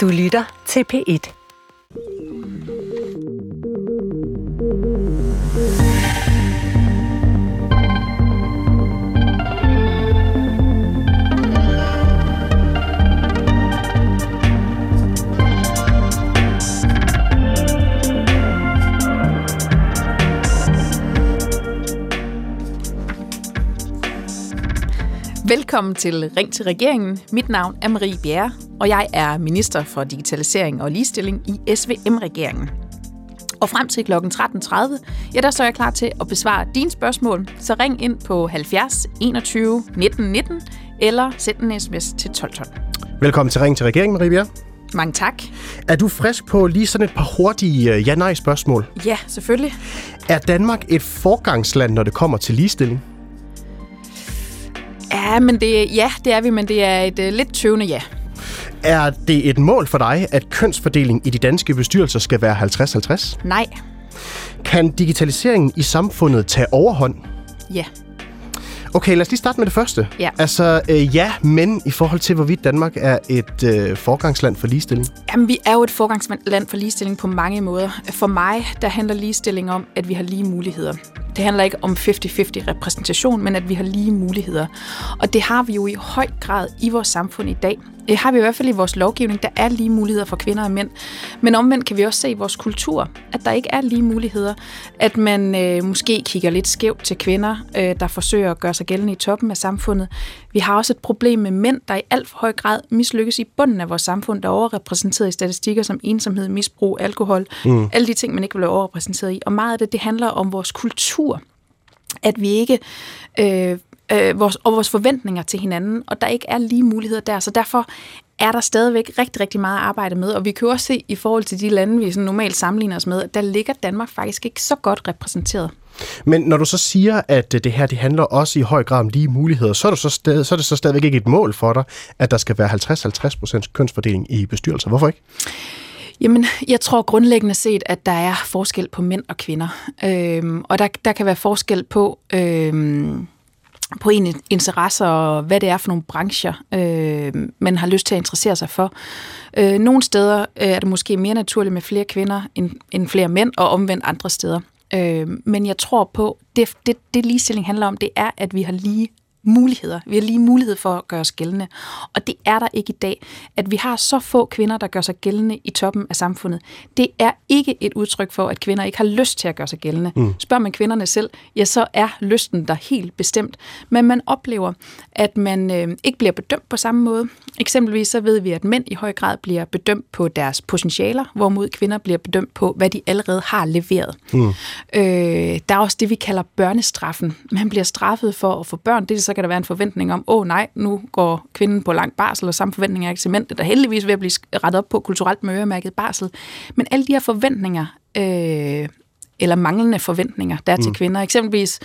Du lytter til P1. Velkommen til Ring til regeringen. Mit navn er Marie Bjerre, og jeg er minister for digitalisering og ligestilling i SVM-regeringen. Og frem til kl. 13.30, ja, der står jeg klar til at besvare dine spørgsmål. Så ring ind på 70 21 19 19 eller send en sms til 1212. Velkommen til Ring til regeringen, Marie Bjerre. Mange tak. Er du frisk på lige sådan et par hurtige øh, ja-nej-spørgsmål? Ja, selvfølgelig. Er Danmark et forgangsland, når det kommer til ligestilling? Ja, men det, ja, det er vi, men det er et uh, lidt tøvende ja. Er det et mål for dig, at kønsfordelingen i de danske bestyrelser skal være 50-50? Nej. Kan digitaliseringen i samfundet tage overhånd? Ja. Okay, lad os lige starte med det første. Ja. Altså, øh, ja, men i forhold til, hvorvidt Danmark er et øh, forgangsland for ligestilling? Jamen, vi er jo et forgangsland for ligestilling på mange måder. For mig, der handler ligestilling om, at vi har lige muligheder. Det handler ikke om 50-50 repræsentation, men at vi har lige muligheder. Og det har vi jo i høj grad i vores samfund i dag. Det har vi i hvert fald i vores lovgivning. Der er lige muligheder for kvinder og mænd. Men omvendt kan vi også se i vores kultur, at der ikke er lige muligheder. At man øh, måske kigger lidt skævt til kvinder, øh, der forsøger at gøre sig gældende i toppen af samfundet. Vi har også et problem med mænd, der i alt for høj grad mislykkes i bunden af vores samfund, der er overrepræsenteret i statistikker som ensomhed, misbrug, alkohol. Mm. Alle de ting, man ikke vil være overrepræsenteret i. Og meget af det, det handler om vores kultur. At vi ikke... Øh, øh, vores, og vores forventninger til hinanden, og der ikke er lige muligheder der. Så derfor er der stadigvæk rigtig, rigtig meget at arbejde med. Og vi kan også se i forhold til de lande, vi sådan normalt sammenligner os med, der ligger Danmark faktisk ikke så godt repræsenteret. Men når du så siger, at det her det handler også i høj grad om lige muligheder, så er, du så, stadig, så er det så stadigvæk ikke et mål for dig, at der skal være 50-50% kønsfordeling i bestyrelser. Hvorfor ikke? Jamen, jeg tror grundlæggende set, at der er forskel på mænd og kvinder. Øhm, og der, der kan være forskel på... Øhm, på en interesser og hvad det er for nogle brancher, øh, man har lyst til at interessere sig for. Øh, nogle steder øh, er det måske mere naturligt med flere kvinder end, end flere mænd, og omvendt andre steder. Øh, men jeg tror på, det, det, det ligestilling handler om, det er, at vi har lige muligheder. Vi har lige mulighed for at gøre os gældende. Og det er der ikke i dag. At vi har så få kvinder, der gør sig gældende i toppen af samfundet, det er ikke et udtryk for, at kvinder ikke har lyst til at gøre sig gældende. Mm. Spørger man kvinderne selv, ja, så er lysten der helt bestemt. Men man oplever, at man øh, ikke bliver bedømt på samme måde. Eksempelvis så ved vi, at mænd i høj grad bliver bedømt på deres potentialer, hvorimod kvinder bliver bedømt på, hvad de allerede har leveret. Mm. Øh, der er også det, vi kalder børnestraffen. Man bliver straffet for at få børn. Det er så kan der være en forventning om, åh oh, nej, nu går kvinden på lang barsel, og samme forventning er ikke til mænd. der heldigvis ved at blive rettet op på kulturelt med øremærket barsel. Men alle de her forventninger øh, eller manglende forventninger, der er til mm. kvinder. Eksempelvis,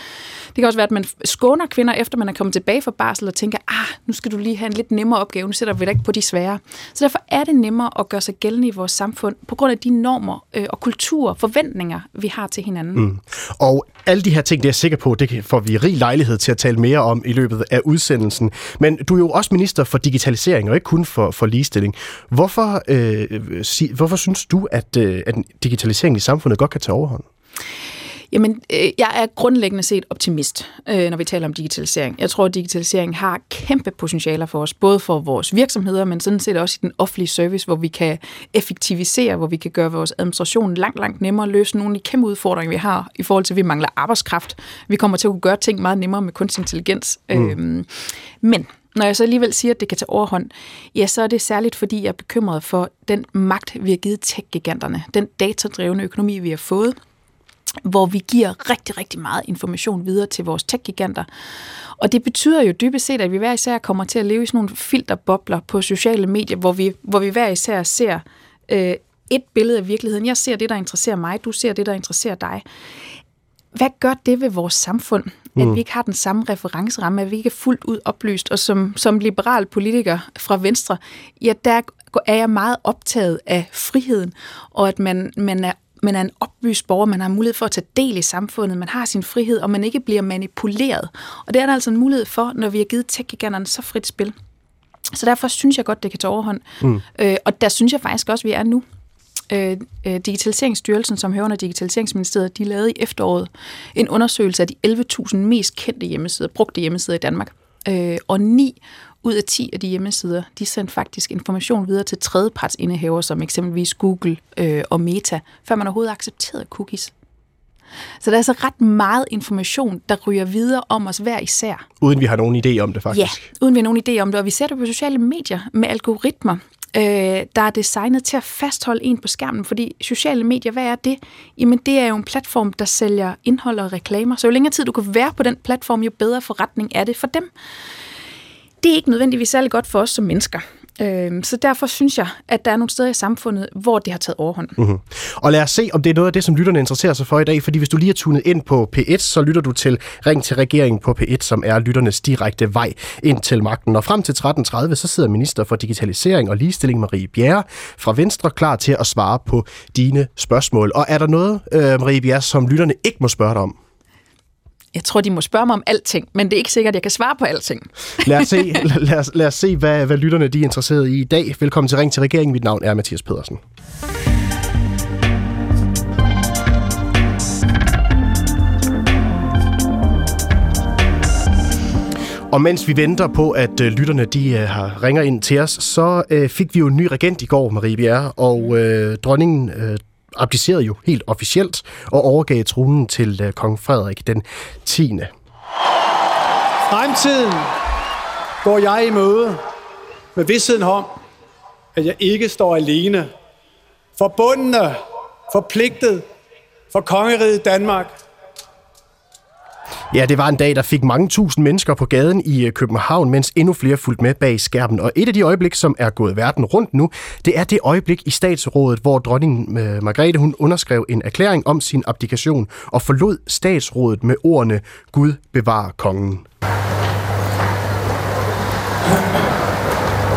det kan også være, at man skåner kvinder, efter man er kommet tilbage fra barsel, og tænker, ah, nu skal du lige have en lidt nemmere opgave, nu sætter vi dig ikke på de svære. Så derfor er det nemmere at gøre sig gældende i vores samfund, på grund af de normer øh, og kulturer, forventninger, vi har til hinanden. Mm. Og alle de her ting, det er jeg sikker på, det får vi rig lejlighed til at tale mere om i løbet af udsendelsen. Men du er jo også minister for digitalisering, og ikke kun for, for ligestilling. Hvorfor, øh, si, hvorfor synes du, at, øh, at digitalisering i samfundet godt kan tage overhånd? Jamen, øh, jeg er grundlæggende set optimist, øh, når vi taler om digitalisering. Jeg tror, at digitalisering har kæmpe potentialer for os, både for vores virksomheder, men sådan set også i den offentlige service, hvor vi kan effektivisere, hvor vi kan gøre vores administration langt, langt nemmere, løse nogle af de kæmpe udfordringer, vi har i forhold til, at vi mangler arbejdskraft. Vi kommer til at kunne gøre ting meget nemmere med kunstig intelligens. Mm. Øhm, men når jeg så alligevel siger, at det kan tage overhånd, ja, så er det særligt, fordi jeg er bekymret for den magt, vi har givet tech-giganterne, den datadrevne økonomi, vi har fået, hvor vi giver rigtig, rigtig meget information videre til vores tech-giganter. Og det betyder jo dybest set, at vi hver især kommer til at leve i sådan nogle filterbobler på sociale medier, hvor vi, hvor vi hver især ser øh, et billede af virkeligheden. Jeg ser det, der interesserer mig, du ser det, der interesserer dig. Hvad gør det ved vores samfund, at mm. vi ikke har den samme referenceramme, at vi ikke er fuldt ud oplyst? Og som, som liberal politiker fra Venstre, ja, der er jeg meget optaget af friheden, og at man, man er man er en oplyst borger, man har mulighed for at tage del i samfundet, man har sin frihed, og man ikke bliver manipuleret. Og det er der altså en mulighed for, når vi har givet tech så frit spil. Så derfor synes jeg godt, det kan tage overhånd. Mm. Øh, og der synes jeg faktisk også, vi er nu. Øh, øh, Digitaliseringsstyrelsen, som hører under Digitaliseringsministeriet, de lavede i efteråret en undersøgelse af de 11.000 mest kendte hjemmesider, brugte hjemmesider i Danmark. Øh, og 9 ud af 10 af de hjemmesider, de sendte faktisk information videre til tredjepartsindehaver, som eksempelvis Google øh, og Meta, før man overhovedet accepterede cookies. Så der er altså ret meget information, der ryger videre om os hver især. Uden vi har nogen idé om det, faktisk. Ja, uden vi har nogen idé om det. Og vi ser det på sociale medier med algoritmer, øh, der er designet til at fastholde en på skærmen. Fordi sociale medier, hvad er det? Jamen, det er jo en platform, der sælger indhold og reklamer. Så jo længere tid du kan være på den platform, jo bedre forretning er det for dem. Det er ikke nødvendigvis særlig godt for os som mennesker. Øh, så derfor synes jeg, at der er nogle steder i samfundet, hvor det har taget overhånd. Mm-hmm. Og lad os se, om det er noget af det, som lytterne interesserer sig for i dag. Fordi hvis du lige er tunet ind på P1, så lytter du til Ring til regeringen på P1, som er lytternes direkte vej ind til magten. Og frem til 13.30, så sidder minister for digitalisering og ligestilling Marie Bjerre fra Venstre klar til at svare på dine spørgsmål. Og er der noget, øh, Marie Bjerre, som lytterne ikke må spørge dig om? Jeg tror, de må spørge mig om alting, men det er ikke sikkert, at jeg kan svare på alting. lad, os se, lad, os, lad os se, hvad, hvad lytterne de er interesseret i i dag. Velkommen til Ring til regeringen. Mit navn er Mathias Pedersen. Og mens vi venter på, at øh, lytterne de øh, har ringer ind til os, så øh, fik vi jo en ny regent i går, Marie Bjerre, og øh, dronningen øh, abdicerede jo helt officielt og overgav tronen til øh, kong Frederik den 10. Fremtiden går jeg i møde med vidstheden om, at jeg ikke står alene. Forbundne, forpligtet for kongeriget Danmark Ja, det var en dag, der fik mange tusind mennesker på gaden i øh, København, mens endnu flere fulgte med bag skærmen. Og et af de øjeblik, som er gået verden rundt nu, det er det øjeblik i statsrådet, hvor dronning øh, Margrethe hun underskrev en erklæring om sin abdikation og forlod statsrådet med ordene Gud bevarer kongen.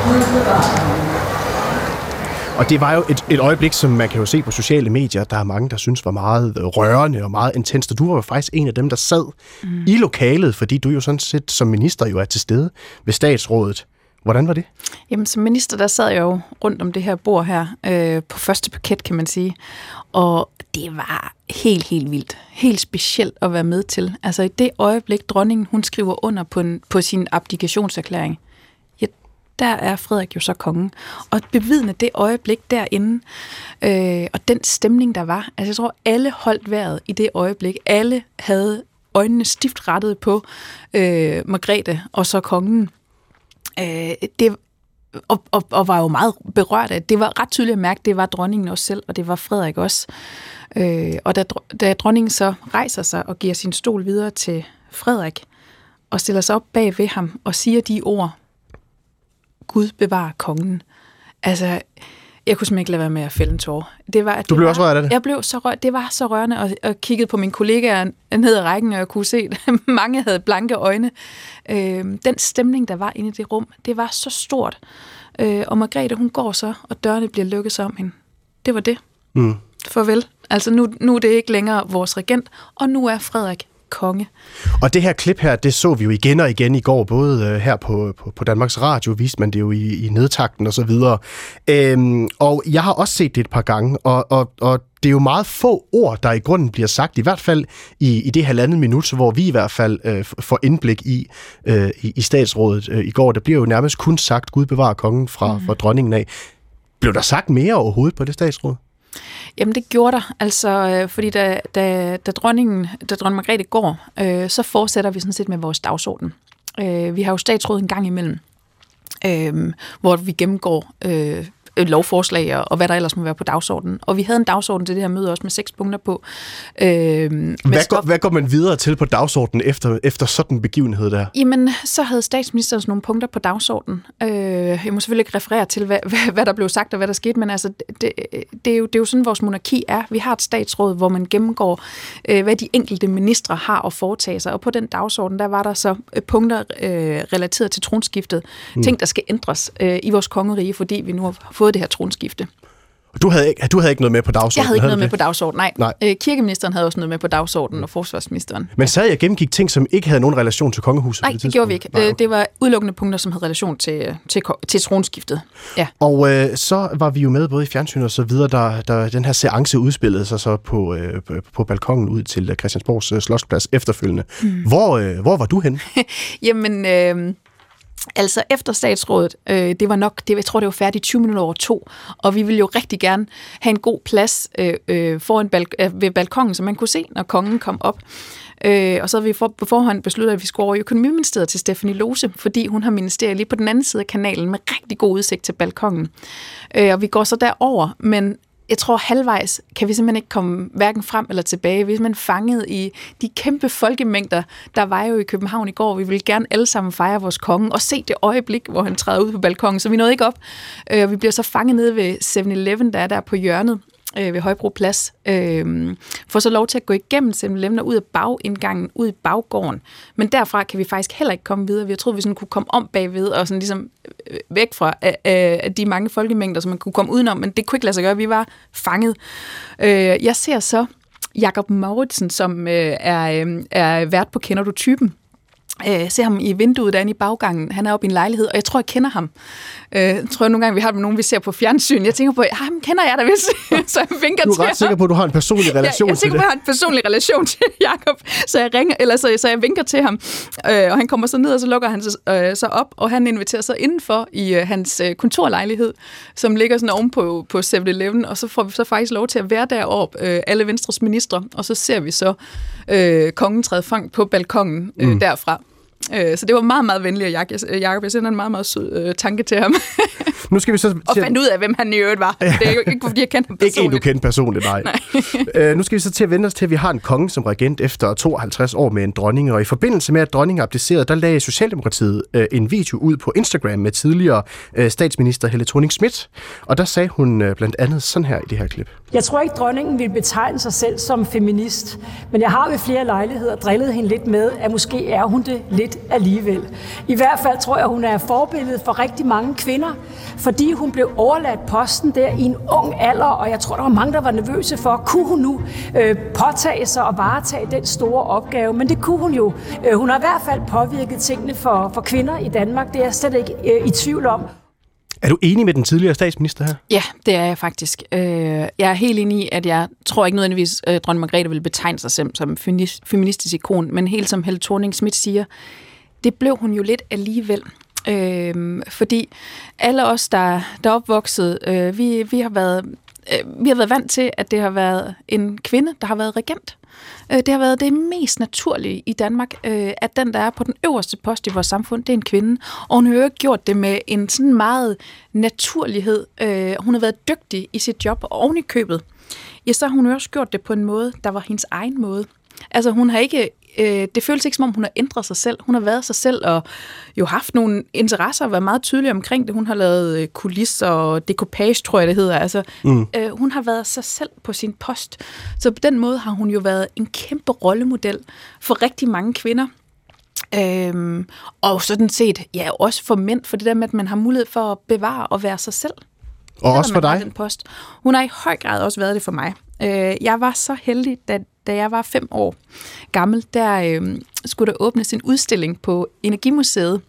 Gud bevarer kongen. Og det var jo et, et øjeblik, som man kan jo se på sociale medier, der er mange, der synes var meget rørende og meget intenst. Og du var faktisk en af dem, der sad mm. i lokalet, fordi du jo sådan set som minister jo er til stede ved statsrådet. Hvordan var det? Jamen, som minister, der sad jeg jo rundt om det her bord her, øh, på første paket, kan man sige. Og det var helt, helt vildt. Helt specielt at være med til. Altså i det øjeblik, dronningen hun skriver under på, en, på sin abdikationserklæring, der er Frederik jo så kongen. Og bevidne det øjeblik derinde, øh, og den stemning, der var, altså jeg tror, alle holdt vejret i det øjeblik. Alle havde øjnene stift rettet på øh, Margrethe og så kongen. Øh, det, og, og, og var jo meget berørt af det. var ret tydeligt at mærke, at det var dronningen også selv, og det var Frederik også. Øh, og da, da dronningen så rejser sig og giver sin stol videre til Frederik, og stiller sig op bag ved ham og siger de ord, Gud bevarer kongen. Altså, jeg kunne simpelthen ikke lade være med at fælde en tår. Det var, du blev var, også rørt af det? Jeg blev så rørt. Det var så rørende, og, og kiggede på mine kollegaer ned ad rækken, og jeg kunne se, at mange havde blanke øjne. Øh, den stemning, der var inde i det rum, det var så stort. Øh, og Margrethe, hun går så, og dørene bliver lukket om hende. Det var det. Mm. Farvel. Altså nu, nu er det ikke længere vores regent, og nu er Frederik konge. Og det her klip her, det så vi jo igen og igen i går, både øh, her på, på, på Danmarks Radio, viste man det jo i, i nedtakten og så videre. Øhm, og jeg har også set det et par gange, og, og, og det er jo meget få ord, der i grunden bliver sagt, i hvert fald i, i det halvandet minut, hvor vi i hvert fald øh, får indblik i, øh, i, i statsrådet øh, i går. Der bliver jo nærmest kun sagt, Gud bevarer kongen fra, mm. fra dronningen af. Blev der sagt mere overhovedet på det statsråd? Jamen det gjorde der, altså øh, fordi da, da, da, dronningen, da dronning Margrethe går, øh, så fortsætter vi sådan set med vores dagsorden. Øh, vi har jo statsråd en gang imellem, øh, hvor vi gennemgår Øh, lovforslag og, og hvad der ellers må være på dagsordenen. Og vi havde en dagsorden til det her møde også med seks punkter på. Øh, hvad, går, hvad går man videre til på dagsordenen efter, efter sådan en begivenhed der? Jamen, så havde statsministeren nogle punkter på dagsordenen. Øh, jeg må selvfølgelig ikke referere til, hvad, hvad, hvad der blev sagt og hvad der skete, men altså, det, det, er jo, det er jo sådan, vores monarki er. Vi har et statsråd, hvor man gennemgår, øh, hvad de enkelte ministre har at foretage sig. Og på den dagsorden, der var der så øh, punkter øh, relateret til tronskiftet. Mm. Ting, der skal ændres øh, i vores kongerige, fordi vi nu har fået fået det her tronskifte. Du havde, ikke, du havde ikke noget med på dagsordenen? Jeg havde ikke havde noget med det? på dagsordenen, nej. Nej. Øh, kirkeministeren havde også noget med på dagsordenen, og forsvarsministeren. Men sad jeg gennemgik ting, som ikke havde nogen relation til kongehuset? Nej, det det gjorde vi ikke. Nej, Øh, Det var udelukkende punkter, som havde relation til, til, til tronskiftet. Ja. Og øh, så var vi jo med både i fjernsyn og så videre, da, da den her seance udspillede sig så på, øh, på- balkongen ud til øh, Christiansborgs øh, Slotsplads efterfølgende. Mm. Hvor, øh, hvor var du henne? Jamen, øh, altså efter statsrådet, øh, det var nok, det, jeg tror det var færdigt 20 minutter over to, og vi ville jo rigtig gerne have en god plads øh, øh, foran balk- øh, ved balkongen, så man kunne se, når kongen kom op. Øh, og så havde vi for, på forhånd besluttet, at vi skulle over i økonomiministeriet til Stephanie Lose, fordi hun har ministeriet lige på den anden side af kanalen med rigtig god udsigt til balkongen. Øh, og vi går så derover, men jeg tror halvvejs kan vi simpelthen ikke komme hverken frem eller tilbage. Vi er simpelthen fanget i de kæmpe folkemængder, der var jo i København i går. Vi ville gerne alle sammen fejre vores konge og se det øjeblik, hvor han træder ud på balkongen. Så vi nåede ikke op. Og vi bliver så fanget nede ved 7-Eleven, der er der på hjørnet øh, ved Højbro Plads. Øh, får så lov til at gå igennem 7-Eleven ud af bagindgangen, ud i baggården. Men derfra kan vi faktisk heller ikke komme videre. Vi har troet, vi sådan kunne komme om bagved og sådan ligesom øh, væk fra øh, øh, de mange folkemængder, som man kunne komme udenom, men det kunne ikke lade sig gøre. Vi var fanget. Øh, jeg ser så Jakob Mauritsen, som øh, er, øh, er vært på Kender du typen? Øh, ser ham i vinduet derinde i baggangen. Han er oppe i en lejlighed, og jeg tror, jeg kender ham. Øh, jeg tror jeg nogle gange, vi har nogen, vi ser på fjernsyn. Jeg tænker på, at ham kender jeg da vist. så jeg vinker Du til er ret ham. sikker på, at du har en personlig relation jeg, jeg er sikker på, det. at jeg har en personlig relation til Jakob, så jeg ringer, eller så, så jeg vinker til ham, øh, og han kommer så ned, og så lukker han sig, øh, så op, og han inviterer sig indenfor i øh, hans øh, kontorlejlighed, som ligger sådan oven på, på 7-Eleven, og så får vi så faktisk lov til at være deroppe, øh, alle Venstres ministre, og så ser vi så øh, kongen træde frem på balkongen øh, mm. derfra. Øh, Så det var meget, meget venligt af øh, Jakob. Jeg sender en meget, meget sød øh, tanke til ham. Nu skal vi så og til, fandt ud af, hvem han i øvrigt var. Det er jo ikke, fordi jeg kendte ham ikke en, personligt. du kendte personligt, nej. nej. uh, nu skal vi så til at vende os til, at vi har en konge som regent efter 52 år med en dronning, og i forbindelse med, at dronningen abdicerede, der lagde Socialdemokratiet uh, en video ud på Instagram med tidligere uh, statsminister Helle thorning Schmidt, og der sagde hun uh, blandt andet sådan her i det her klip. Jeg tror ikke, dronningen vil betegne sig selv som feminist, men jeg har ved flere lejligheder drillet hende lidt med, at måske er hun det lidt alligevel. I hvert fald tror jeg, hun er forbillede for rigtig mange kvinder, fordi hun blev overladt posten der i en ung alder, og jeg tror, der var mange, der var nervøse for, kunne hun nu øh, påtage sig og varetage den store opgave, men det kunne hun jo. Øh, hun har i hvert fald påvirket tingene for, for kvinder i Danmark, det er jeg slet ikke øh, i tvivl om. Er du enig med den tidligere statsminister her? Ja, det er jeg faktisk. Øh, jeg er helt enig i, at jeg tror ikke nødvendigvis, at dronning Margrethe vil betegne sig selv som feminist- feministisk ikon, men helt som Helle thorning Schmidt siger, det blev hun jo lidt alligevel. Øh, fordi alle os, der, der er opvokset, øh, vi, vi, har været, øh, vi har været vant til, at det har været en kvinde, der har været regent. Øh, Det har været det mest naturlige i Danmark, øh, at den, der er på den øverste post i vores samfund, det er en kvinde. Og hun har jo gjort det med en sådan meget naturlighed. Øh, Hun har været dygtig i sit job, og oven i købet, ja, så har hun også gjort det på en måde, der var hendes egen måde. Altså hun har ikke, øh, det føles ikke som om hun har ændret sig selv. Hun har været sig selv og jo haft nogle interesser og været meget tydelig omkring det. Hun har lavet øh, kulisser og decoupage, tror jeg det hedder. Altså, mm. øh, hun har været sig selv på sin post. Så på den måde har hun jo været en kæmpe rollemodel for rigtig mange kvinder. Øhm, og sådan set, ja, også for mænd, for det der med, at man har mulighed for at bevare og være sig selv. Og også for dig? Den post. Hun har i høj grad også været det for mig. Øh, jeg var så heldig, da, da jeg var fem år gammel, der øh, skulle der åbnes en udstilling på Energimuseet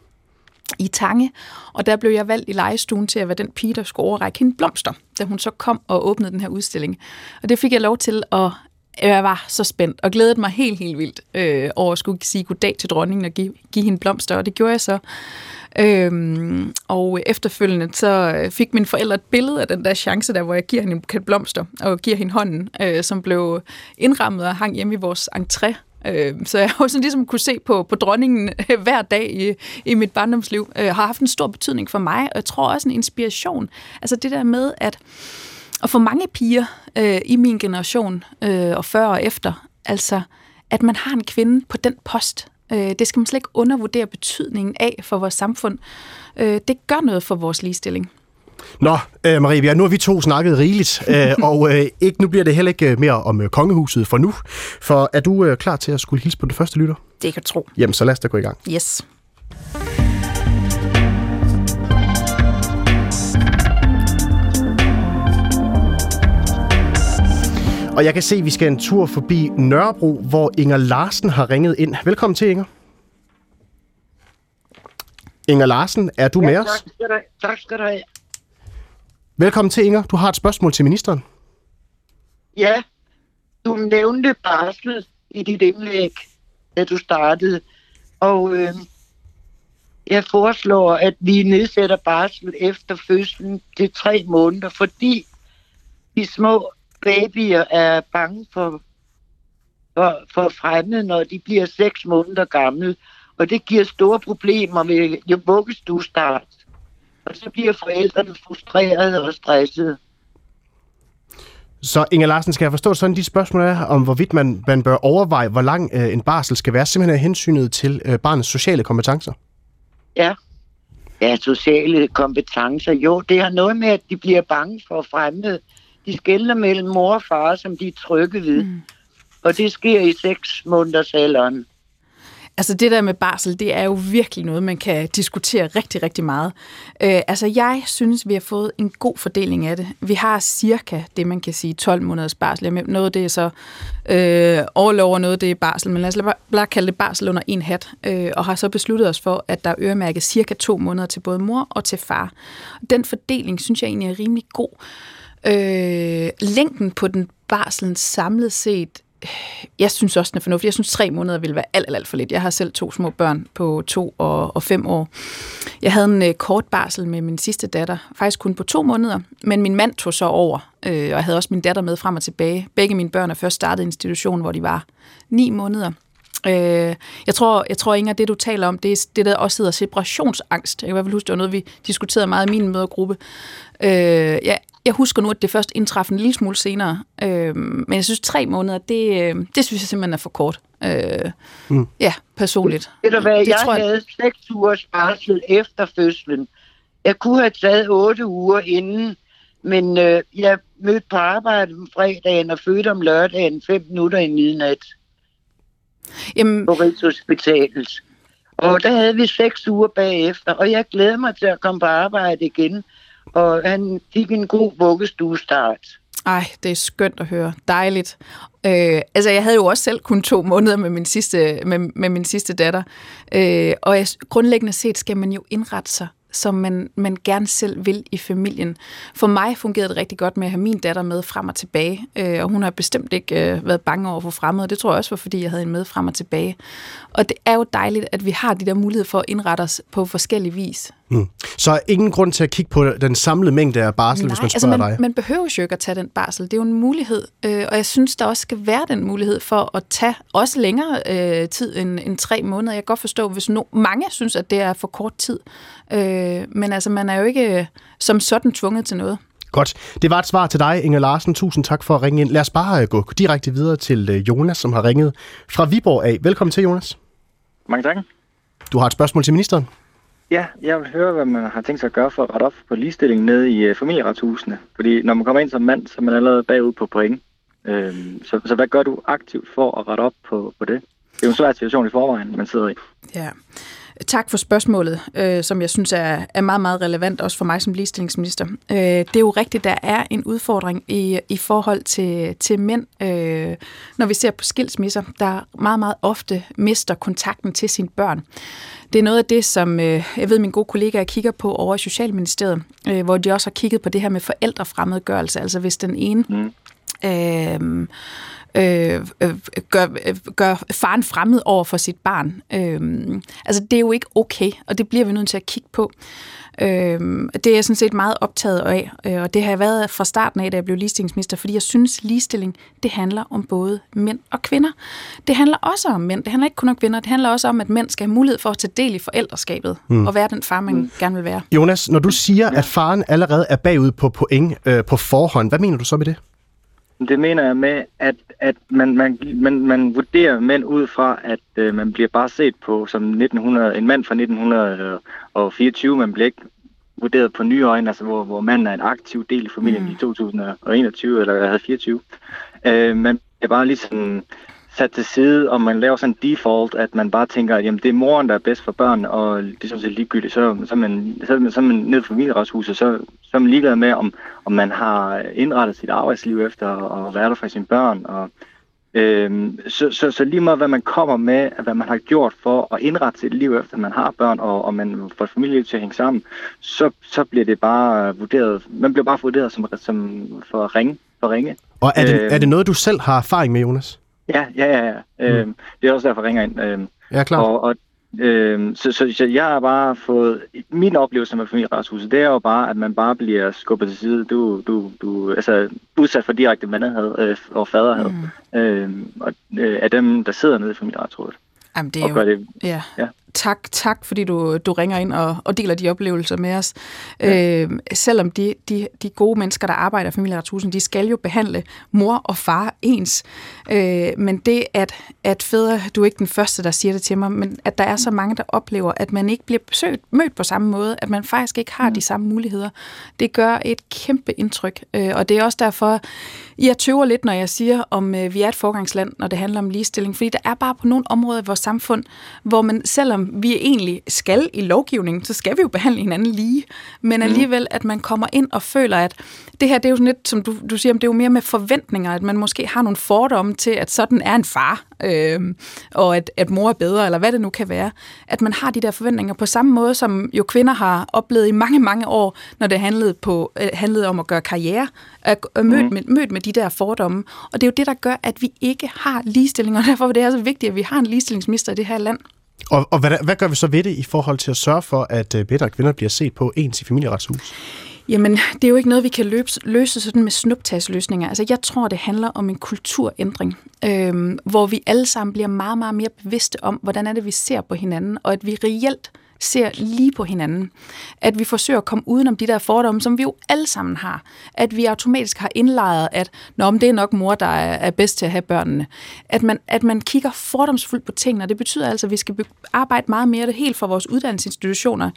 i Tange, og der blev jeg valgt i legestuen til at være den pige, der skulle overrække hende blomster, da hun så kom og åbnede den her udstilling. Og det fik jeg lov til at jeg var så spændt og glædede mig helt, helt vildt øh, over at skulle sige goddag til dronningen og give, give hende blomster, og det gjorde jeg så. Øhm, og efterfølgende så øh, fik mine forældre et billede af den der chance der, hvor jeg giver hende en buket blomster og giver hende hånden, øh, som blev indrammet og hang hjemme i vores entré. Øh, så jeg har sådan ligesom kunne se på, på dronningen øh, hver dag i, i mit barndomsliv. Øh, har haft en stor betydning for mig, og jeg tror også en inspiration. Altså det der med, at og for mange piger øh, i min generation, øh, og før og efter, altså, at man har en kvinde på den post, øh, det skal man slet ikke undervurdere betydningen af for vores samfund. Øh, det gør noget for vores ligestilling. Nå, øh, Marie, ja, nu har vi to snakket rigeligt, øh, og øh, ikke, nu bliver det heller ikke mere om øh, kongehuset for nu. For er du øh, klar til at skulle hilse på den første lytter? Det kan du tro. Jamen, så lad os da gå i gang. Yes. Og jeg kan se, at vi skal en tur forbi Nørrebro, hvor Inger Larsen har ringet ind. Velkommen til, Inger. Inger Larsen, er du ja, med os? Tak skal, du, tak skal du have. Velkommen til, Inger. Du har et spørgsmål til ministeren. Ja, du nævnte barsel i dit indlæg, da du startede. Og øh, jeg foreslår, at vi nedsætter barsel efter fødslen til tre måneder, fordi de små babyer er bange for, for, for fremme, når de bliver seks måneder gamle. Og det giver store problemer ved vuggestuestart. Og så bliver forældrene frustrerede og stressede. Så Inger Larsen, skal jeg forstå sådan, de spørgsmål er om, hvorvidt man, man bør overveje, hvor lang øh, en barsel skal være, simpelthen af hensynet til øh, barnets sociale kompetencer? Ja. Ja, sociale kompetencer. Jo, det har noget med, at de bliver bange for fremmede. De skældner mellem mor og far, som de er trygge ved. Mm. Og det sker i seks måneders alderen. Altså det der med barsel, det er jo virkelig noget, man kan diskutere rigtig, rigtig meget. Øh, altså jeg synes, vi har fået en god fordeling af det. Vi har cirka det, man kan sige 12 måneders barsel. Noget det er så øh, overlov, og noget det er barsel. Men lad os bare kalde det barsel under en hat. Øh, og har så besluttet os for, at der er øremærket cirka to måneder til både mor og til far. Den fordeling synes jeg egentlig er rimelig god. Øh, længden på den barselen samlet set jeg synes også, den er fornuftig. Jeg synes, tre måneder vil være alt, alt, alt for lidt. Jeg har selv to små børn på to og, og fem år. Jeg havde en øh, kort barsel med min sidste datter, faktisk kun på to måneder, men min mand tog så over, øh, og jeg havde også min datter med frem og tilbage. Begge mine børn er først startet i institution, hvor de var ni måneder. Øh, jeg tror, jeg tror Inger, det du taler om, det er det, der også hedder separationsangst. Jeg kan i hvert fald huske, det var noget, vi diskuterede meget i min mødergruppe. Øh, ja, jeg husker nu, at det først indtræffede en lille smule senere, øh, men jeg synes, tre måneder, det, øh, det synes jeg simpelthen er for kort. Øh, mm. Ja, personligt. Ved du hvad, det, jeg, tror, jeg havde seks ugers barsel efter fødslen. Jeg kunne have taget otte uger inden, men øh, jeg mødte på arbejde om fredagen og fødte om lørdagen fem minutter i midnat. Jamen... På Rigshospitalet. Og der havde vi seks uger bagefter, og jeg glæder mig til at komme på arbejde igen og han fik en god vuggestuestart. Ej, det er skønt at høre. Dejligt. Øh, altså, jeg havde jo også selv kun to måneder med min sidste, med, med min sidste datter. Øh, og jeg, grundlæggende set skal man jo indrette sig som man, man gerne selv vil i familien. For mig fungerede det rigtig godt med at have min datter med frem og tilbage, øh, og hun har bestemt ikke øh, været bange over for fremmede, det tror jeg også var, fordi jeg havde en med frem og tilbage. Og det er jo dejligt, at vi har de der muligheder for at indrette os på forskellige vis. Mm. Så ingen grund til at kigge på den samlede mængde af barsel, Nej, hvis man altså spørger man, dig? man behøver jo ikke at tage den barsel. Det er jo en mulighed, øh, og jeg synes, der også skal være den mulighed for at tage også længere øh, tid end, end tre måneder. Jeg kan godt forstå, hvis no, mange synes, at det er for kort tid. Øh, men altså, man er jo ikke øh, som sådan tvunget til noget. Godt. Det var et svar til dig, Inger Larsen. Tusind tak for at ringe ind. Lad os bare øh, gå direkte videre til øh, Jonas, som har ringet fra Viborg af. Velkommen til, Jonas. Mange tak. Du har et spørgsmål til ministeren. Ja, jeg vil høre, hvad man har tænkt sig at gøre for at rette op på ligestillingen nede i øh, familieretshusene. Fordi når man kommer ind som mand, så er man allerede bagud på point. Øhm, så, så hvad gør du aktivt for at rette op på, på det? Det er jo en svær situation i forvejen, man sidder i. Ja. Tak for spørgsmålet, øh, som jeg synes er, er meget, meget relevant, også for mig som ligestillingsminister. Øh, det er jo rigtigt, der er en udfordring i, i forhold til, til mænd, øh, når vi ser på skilsmisser, der meget, meget ofte mister kontakten til sine børn. Det er noget af det, som øh, jeg ved, mine gode kollegaer kigger på over i Socialministeriet, øh, hvor de også har kigget på det her med forældrefremmedgørelse, altså hvis den ene... Mm. Øh, øh, øh, gør, øh, gør faren fremmed over for sit barn. Øh, altså, det er jo ikke okay, og det bliver vi nødt til at kigge på. Øh, det er jeg sådan set meget optaget af, øh, og det har jeg været fra starten af, da jeg blev ligestillingsminister, fordi jeg synes, ligestilling, det handler om både mænd og kvinder. Det handler også om mænd, det handler ikke kun om kvinder, det handler også om, at mænd skal have mulighed for at tage del i forældreskabet, mm. og være den far, man mm. gerne vil være. Jonas, når du siger, at faren allerede er bagud på point øh, på forhånd, hvad mener du så med det? Det mener jeg med, at, at man, man, man, man vurderer mænd ud fra, at øh, man bliver bare set på som 1900, en mand fra 1924. Man bliver ikke vurderet på nye øjne, altså hvor, hvor manden er en aktiv del i familien mm. i 2021, eller jeg havde 24. Øh, man bliver bare ligesom sat til side, og man laver sådan en default, at man bare tænker, at jamen, det er moren, der er bedst for børn, og det er sådan set ligegyldigt, så, så, man, så, man, så man nede på familieretshuset, så, så er man ligeglad med, om, om man har indrettet sit arbejdsliv efter at være der for sine børn, og Øhm, så, så, så lige meget hvad man kommer med, hvad man har gjort for at indrette sit liv efter man har børn, og, og man får familieliv til at hænge sammen, så, så bliver det bare vurderet, man bliver bare vurderet som, som for ringe. For ringe. Og er det, øhm, er det noget, du selv har erfaring med, Jonas? Ja, ja, ja. ja. Mm. Øhm, det er også derfor, jeg ringer ind. Øhm, ja, klart. Og, og Øhm, så, så, så jeg har bare fået... Min oplevelse med familieretshuset, det er jo bare, at man bare bliver skubbet til side. Du, du, du altså udsat for direkte mandehad øh, og faderhad mm. øhm, og, øh, af dem, der sidder nede i familieretsrådet. Jamen, det er jo... Det, ja. ja tak, tak fordi du, du ringer ind og, og deler de oplevelser med os. Ja. Øh, selvom de, de, de gode mennesker, der arbejder i familieretshusen, de skal jo behandle mor og far ens. Øh, men det, at, at fædre, du er ikke den første, der siger det til mig, men at der er så mange, der oplever, at man ikke bliver besøgt, mødt på samme måde, at man faktisk ikke har mm. de samme muligheder, det gør et kæmpe indtryk. Øh, og det er også derfor, jeg tøver lidt, når jeg siger, om øh, vi er et forgangsland, når det handler om ligestilling, fordi der er bare på nogle områder i vores samfund, hvor man, selvom vi egentlig skal i lovgivningen, så skal vi jo behandle hinanden lige, men mm. alligevel, at man kommer ind og føler, at det her, det er jo sådan lidt, som du, du siger, det er jo mere med forventninger, at man måske har nogle fordomme til, at sådan er en far, øh, og at, at mor er bedre, eller hvad det nu kan være. At man har de der forventninger på samme måde, som jo kvinder har oplevet i mange, mange år, når det handlede, på, øh, handlede om at gøre karriere, at mødt, mm. med, mødt med de der fordomme. Og det er jo det, der gør, at vi ikke har ligestilling, og derfor er det så vigtigt, at vi har en ligestillingsminister i det her land. Og, og hvad, hvad gør vi så ved det i forhold til at sørge for, at øh, bedre kvinder bliver set på ens i familieretshus? Jamen, det er jo ikke noget, vi kan løse, løse sådan med snuptagsløsninger. Altså, jeg tror, det handler om en kulturændring, øh, hvor vi alle sammen bliver meget, meget mere bevidste om, hvordan er det, vi ser på hinanden, og at vi reelt ser lige på hinanden. At vi forsøger at komme udenom de der fordomme, som vi jo alle sammen har. At vi automatisk har indlejret, at Nå, om det er nok mor, der er bedst til at have børnene. At man, at man kigger fordomsfuldt på tingene, og det betyder altså, at vi skal arbejde meget mere det helt fra vores uddannelsesinstitutioner.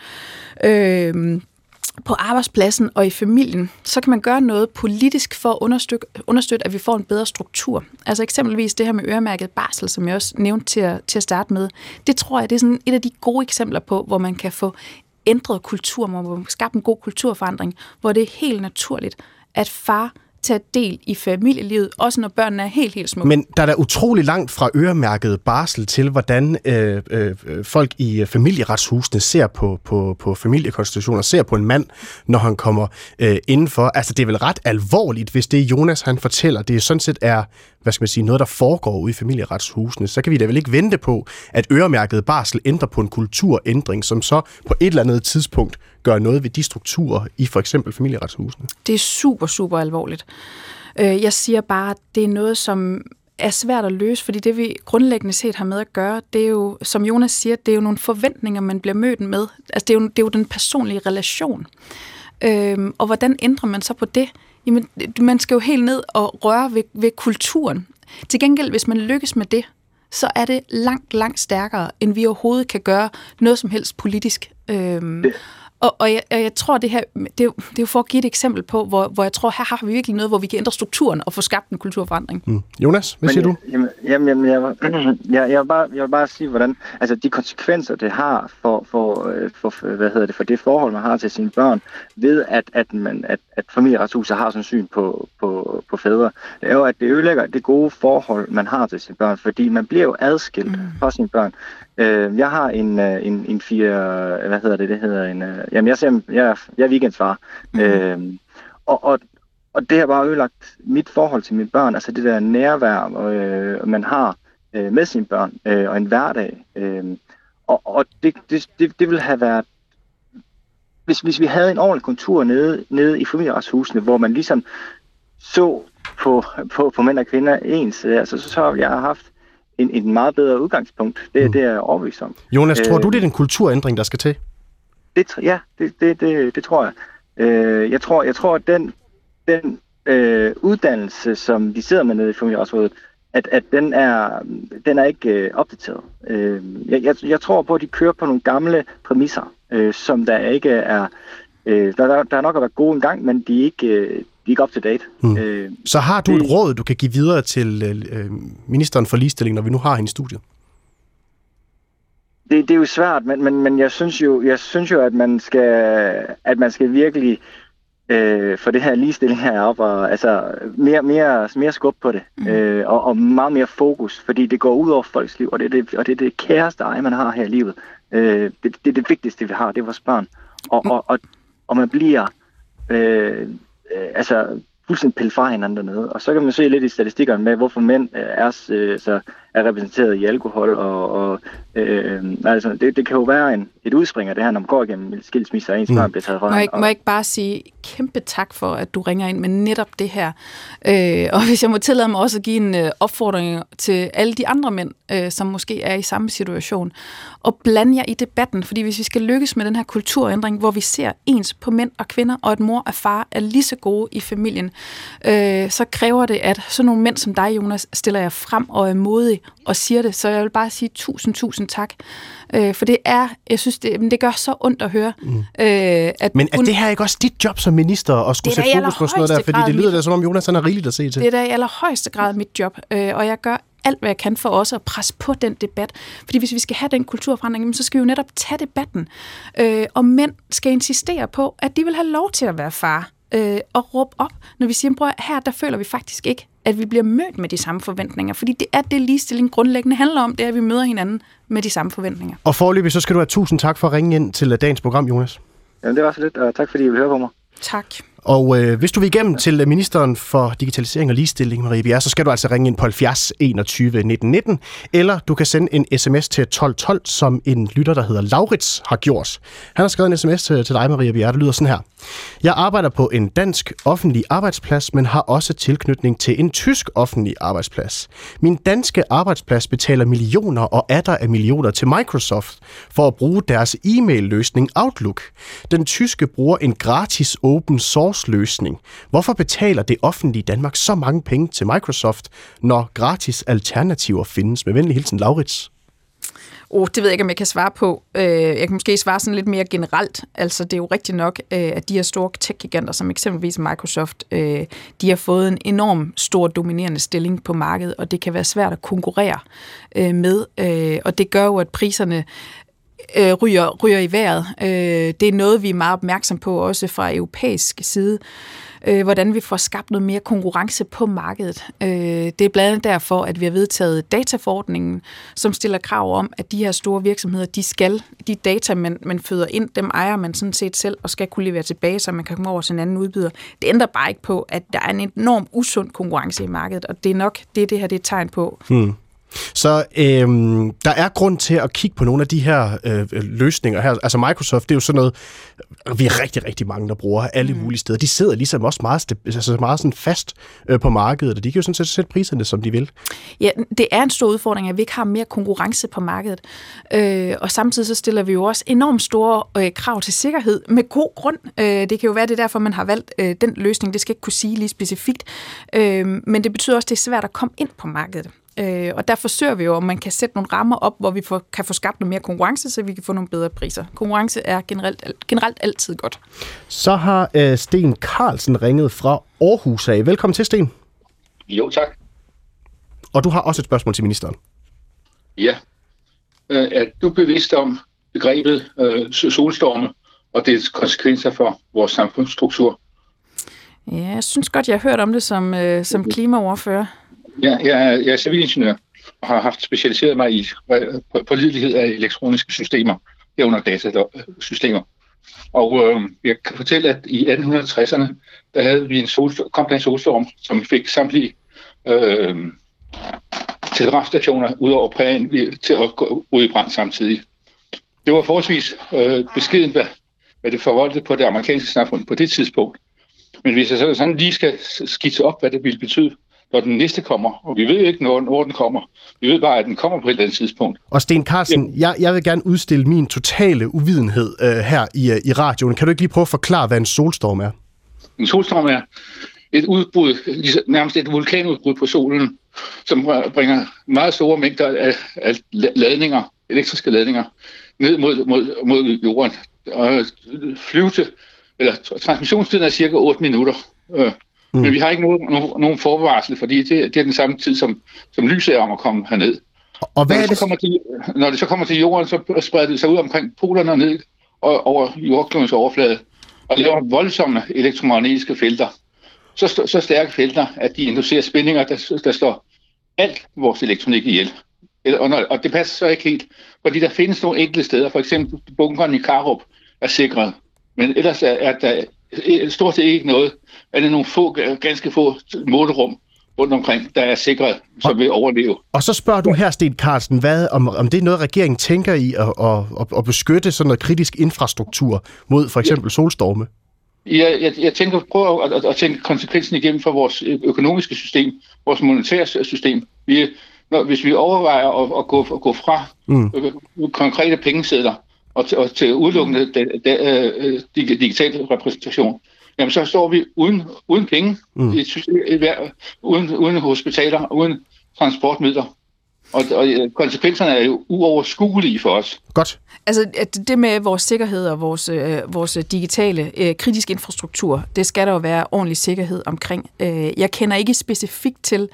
Øh, på arbejdspladsen og i familien, så kan man gøre noget politisk for at understøtte, understøtte, at vi får en bedre struktur. Altså eksempelvis det her med øremærket barsel, som jeg også nævnte til at, til at starte med. Det tror jeg, det er sådan et af de gode eksempler på, hvor man kan få ændret kultur, hvor man kan skabe en god kulturforandring, hvor det er helt naturligt, at far tage del i familielivet, også når børnene er helt, helt små. Men der er da utrolig langt fra øremærket barsel til, hvordan øh, øh, øh folk i øh, familieretshusene ser på, på, på familiekonstitutioner, ser på en mand, når han kommer øh, indenfor. Altså, det er vel ret alvorligt, hvis det Jonas han fortæller, det er sådan set er hvad skal man sige, noget, der foregår ude i familieretshusene, så kan vi da vel ikke vente på, at øremærket barsel ændrer på en kulturændring, som så på et eller andet tidspunkt gør noget ved de strukturer i for eksempel familieretshusene. Det er super, super alvorligt. Øh, jeg siger bare, at det er noget, som er svært at løse, fordi det vi grundlæggende set har med at gøre, det er jo, som Jonas siger, det er jo nogle forventninger, man bliver mødt med. Altså det er jo, det er jo den personlige relation. Øhm, og hvordan ændrer man så på det? Jamen, man skal jo helt ned og røre ved, ved kulturen. Til gengæld, hvis man lykkes med det, så er det langt, langt stærkere, end vi overhovedet kan gøre noget som helst politisk. Øhm, og, og jeg, jeg tror, det her, det er, jo, det er jo for at give et eksempel på, hvor, hvor jeg tror, her har vi virkelig noget, hvor vi kan ændre strukturen og få skabt en kulturforandring. Mm. Jonas, hvad siger Men, du? Jamen, jamen, jamen jeg, jeg, jeg, vil bare, jeg vil bare sige, hvordan, altså de konsekvenser, det har for, for, øh, for, hvad hedder det, for det forhold, man har til sine børn, ved at, at, man, at, at familieretshuset har sådan syn på, på, på fædre, det er jo, at det ødelægger det gode forhold, man har til sine børn, fordi man bliver jo adskilt mm. fra sine børn. Øh, jeg har en, øh, en, en fire, hvad hedder det, det hedder en, øh, jamen jeg, ser, jeg, jeg er weekendfar, mm. øh, og, og, og det har bare ødelagt mit forhold til mine børn, altså det der nærvær, øh, man har øh, med sine børn, øh, og en hverdag, øh, og, og det, det, det, det vil have været, hvis, hvis vi havde en ordentlig kontur nede, nede i familieretshusene, hvor man ligesom så på, på, på mænd og kvinder ens, altså, så, så har jeg haft en, en meget bedre udgangspunkt. Det, mm. det er jeg overbevist om. Jonas, tror du, øh, det er den kulturændring, der skal til? Det, ja, det, det, det, det tror jeg. Øh, jeg tror, jeg tror at den, den øh, uddannelse, som de sidder med nede i familieretsrådet, at, at den er, den er ikke øh, opdateret. Øh, jeg, jeg, jeg tror på, at de kører på nogle gamle præmisser, øh, som der ikke er Øh, der, der, der er nok at være gode en gang, men de er ikke, øh, de er ikke up to date. Hmm. Øh, Så har du et det- råd, du kan give videre til øh, øh, ministeren for ligestilling, når vi nu har hende i studiet? det, det er jo svært, men, men, men jeg synes jo, jeg synes jo, at man skal, at man skal virkelig øh, få det her ligestilling herop, og altså mere, mere, mere skub på det, mm. øh, og, og meget mere fokus, fordi det går ud over folks liv, og det er det, og det, er det kæreste eje, man har her i livet. Øh, det, det er det vigtigste, vi har, det er vores børn. Og, og, og, og man bliver øh, øh, altså fuldstændig pille fra hinanden dernede. Og så kan man se lidt i statistikkerne med, hvorfor mænd øh, er, øh, så er repræsenteret i alkohol. Og, og øh, altså, det, det kan jo være en, et udspring af det her, når man går igennem skilsmisser, og ens Mm. børn bliver taget fra Må jeg, må jeg ikke bare sige kæmpe tak for, at du ringer ind med netop det her. Øh, og hvis jeg må tillade mig også at give en øh, opfordring til alle de andre mænd, øh, som måske er i samme situation, og blande jer i debatten, fordi hvis vi skal lykkes med den her kulturændring, hvor vi ser ens på mænd og kvinder, og at mor og far er lige så gode i familien, øh, så kræver det, at sådan nogle mænd som dig, Jonas, stiller jer frem og er modige og siger det. Så jeg vil bare sige tusind, tusind tak. Øh, for det er, jeg synes, det, men det gør så ondt at høre. Mm. Øh, at Men er kun- det her ikke også dit job som minister at skulle sætte fokus på sådan noget der? Fordi det lyder mit- da som om Jonas han er rigeligt at se til. Det er da i allerhøjeste grad mit job, øh, og jeg gør alt, hvad jeg kan for også at presse på den debat. Fordi hvis vi skal have den kulturforandring, så skal vi jo netop tage debatten. Øh, og mænd skal insistere på, at de vil have lov til at være far øh, og råbe op, når vi siger, at her der føler vi faktisk ikke, at vi bliver mødt med de samme forventninger. Fordi det er det, ligestilling grundlæggende handler om, det er, at vi møder hinanden med de samme forventninger. Og forløbig, så skal du have tusind tak for at ringe ind til dagens program, Jonas. Jamen, det var så lidt, og tak fordi I vil høre på mig. Tak. Og øh, hvis du vil igennem til øh, ministeren for digitalisering og ligestilling, Marie Bjerre, så skal du altså ringe ind på 70 21 19 19, eller du kan sende en sms til 1212, som en lytter, der hedder Laurits, har gjort. Han har skrevet en sms til, til dig, Marie Bjerre, der lyder sådan her. Jeg arbejder på en dansk offentlig arbejdsplads, men har også tilknytning til en tysk offentlig arbejdsplads. Min danske arbejdsplads betaler millioner og atter af millioner til Microsoft for at bruge deres e-mail-løsning Outlook. Den tyske bruger en gratis open source løsning. Hvorfor betaler det offentlige Danmark så mange penge til Microsoft, når gratis alternativer findes? Med venlig hilsen, Laurits. Oh, det ved jeg ikke, om jeg kan svare på. Øh, jeg kan måske svare sådan lidt mere generelt. Altså, det er jo rigtigt nok, øh, at de her store tech-giganter, som eksempelvis Microsoft, øh, de har fået en enorm stor dominerende stilling på markedet, og det kan være svært at konkurrere med. Og det gør jo, at priserne øh, ryger, ryger i vejret. Øh, det er noget, vi er meget opmærksom på, også fra europæisk side, øh, hvordan vi får skabt noget mere konkurrence på markedet. Øh, det er blandt andet derfor, at vi har vedtaget dataforordningen, som stiller krav om, at de her store virksomheder, de skal, de data, man, man føder ind, dem ejer man sådan set selv, og skal kunne levere tilbage, så man kan komme over til en anden udbyder. Det ændrer bare ikke på, at der er en enorm usund konkurrence i markedet, og det er nok det, det her det er et tegn på. Hmm. Så øhm, der er grund til at kigge på nogle af de her øh, løsninger her. Altså Microsoft, det er jo sådan noget, vi er rigtig, rigtig mange, der bruger alle mm. mulige steder. De sidder ligesom også meget, altså meget sådan fast øh, på markedet, og de kan jo sådan set sætte priserne, som de vil. Ja, det er en stor udfordring, at vi ikke har mere konkurrence på markedet. Øh, og samtidig så stiller vi jo også enormt store øh, krav til sikkerhed med god grund. Øh, det kan jo være, det er derfor, man har valgt øh, den løsning. Det skal jeg ikke kunne sige lige specifikt. Øh, men det betyder også, at det er svært at komme ind på markedet. Øh, og der forsøger vi jo, om man kan sætte nogle rammer op, hvor vi får, kan få skabt noget mere konkurrence, så vi kan få nogle bedre priser. Konkurrence er generelt, generelt altid godt. Så har øh, Sten Carlsen ringet fra Aarhus af. Velkommen til, Sten. Jo, tak. Og du har også et spørgsmål til ministeren. Ja. Øh, Er du bevidst om begrebet øh, solstorme og dets konsekvenser for vores samfundsstruktur? Ja, jeg synes godt, jeg har hørt om det som, øh, som klimaoverfører. Ja, jeg, er, jeg er civilingeniør og har haft specialiseret mig i øh, pålidelighed af elektroniske systemer, herunder datasystemer. Og øh, jeg kan fortælle, at i 1860'erne, der havde vi en solstorm, kom der en solstorm, som fik samtlige øh, telegrafstationer ud over prægen øh, til at gå ud i brand samtidig. Det var forholdsvis øh, beskeden, hvad, hvad det forvoldte på det amerikanske samfund på det tidspunkt. Men hvis jeg så sådan lige skal skitse op, hvad det ville betyde, når den næste kommer, og vi ved ikke, når, når den kommer. Vi ved bare, at den kommer på et eller andet tidspunkt. Og Sten Carlsen, jeg, jeg vil gerne udstille min totale uvidenhed øh, her i, øh, i radioen. Kan du ikke lige prøve at forklare, hvad en solstorm er? En solstorm er et udbrud, ligesom- nærmest et vulkanudbrud på solen, som bringer meget store mængder af, af ladninger, elektriske ladninger, ned mod, mod, mod jorden. Og flyve til eller transmissionstiden er cirka 8 minutter. Mm. Men vi har ikke nogen, nogen, nogen forvarsel, fordi det, det er den samme tid, som, som lyset er om at komme herned. Og hvad når, det så kommer til, når det så kommer til jorden, så spreder det sig ud omkring polerne og ned og over jordklodens overflade og laver voldsomme elektromagnetiske felter. Så, så stærke felter, at de inducerer spændinger, der, der står alt vores elektronik ihjel. Eller- og det passer så ikke helt, fordi der findes nogle enkelte steder, for eksempel bunkeren i Karup er sikret, men ellers er, er der stort set ikke noget, er det nogle få, ganske få målerum rundt omkring, der er sikret, som vil overleve. Og så spørger du her, Sten Carlsen, hvad, om, om det er noget, regeringen tænker i at, at, at, at beskytte sådan noget kritisk infrastruktur mod for eksempel solstorme? Jeg, jeg, jeg tænker, prøv at, at, at tænke konsekvensen igennem for vores økonomiske system, vores monetære system. Vi, når, hvis vi overvejer at, at, gå, at gå fra mm. konkrete pengesedler og til, og til udelukkende de, de, øh, dig- digital repræsentation, jamen så står vi uden, uden penge, Mm. mm. et system, et, uden, uden hospitaler, uden transportmidler. Og, og øh, konsekvenserne er jo uoverskuelige for os. Godt. Altså at det med vores sikkerhed og vores, øh, vores digitale øh, kritiske infrastruktur, det skal der jo være ordentlig sikkerhed omkring. Øh, jeg kender ikke specifikt til,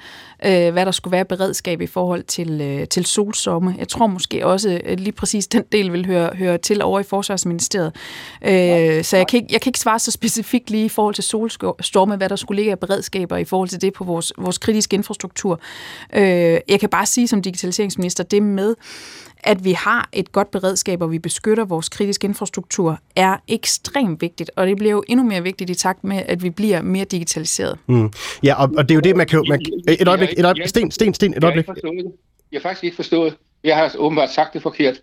øh, hvad der skulle være beredskab i forhold til, øh, til solsomme. Jeg tror måske også øh, lige præcis den del vil høre, høre til over i Forsvarsministeriet. Øh, så jeg kan, ikke, jeg kan ikke svare så specifikt lige i forhold til solstorme, hvad der skulle ligge af beredskaber i forhold til det på vores, vores kritiske infrastruktur. Øh, jeg kan bare sige som digitaliseringsminister, det med, at vi har et godt beredskab, og vi beskytter vores kritiske infrastruktur, er ekstremt vigtigt, og det bliver jo endnu mere vigtigt i takt med, at vi bliver mere digitaliseret. Mm. Ja, og, og det er jo det, man kan jo... Man, et øjeblik, et øjeblik. Jeg- Sten, Sten, Sten, et Jeg har øjeblik. Jeg har faktisk ikke forstået. Jeg har åbenbart sagt det forkert.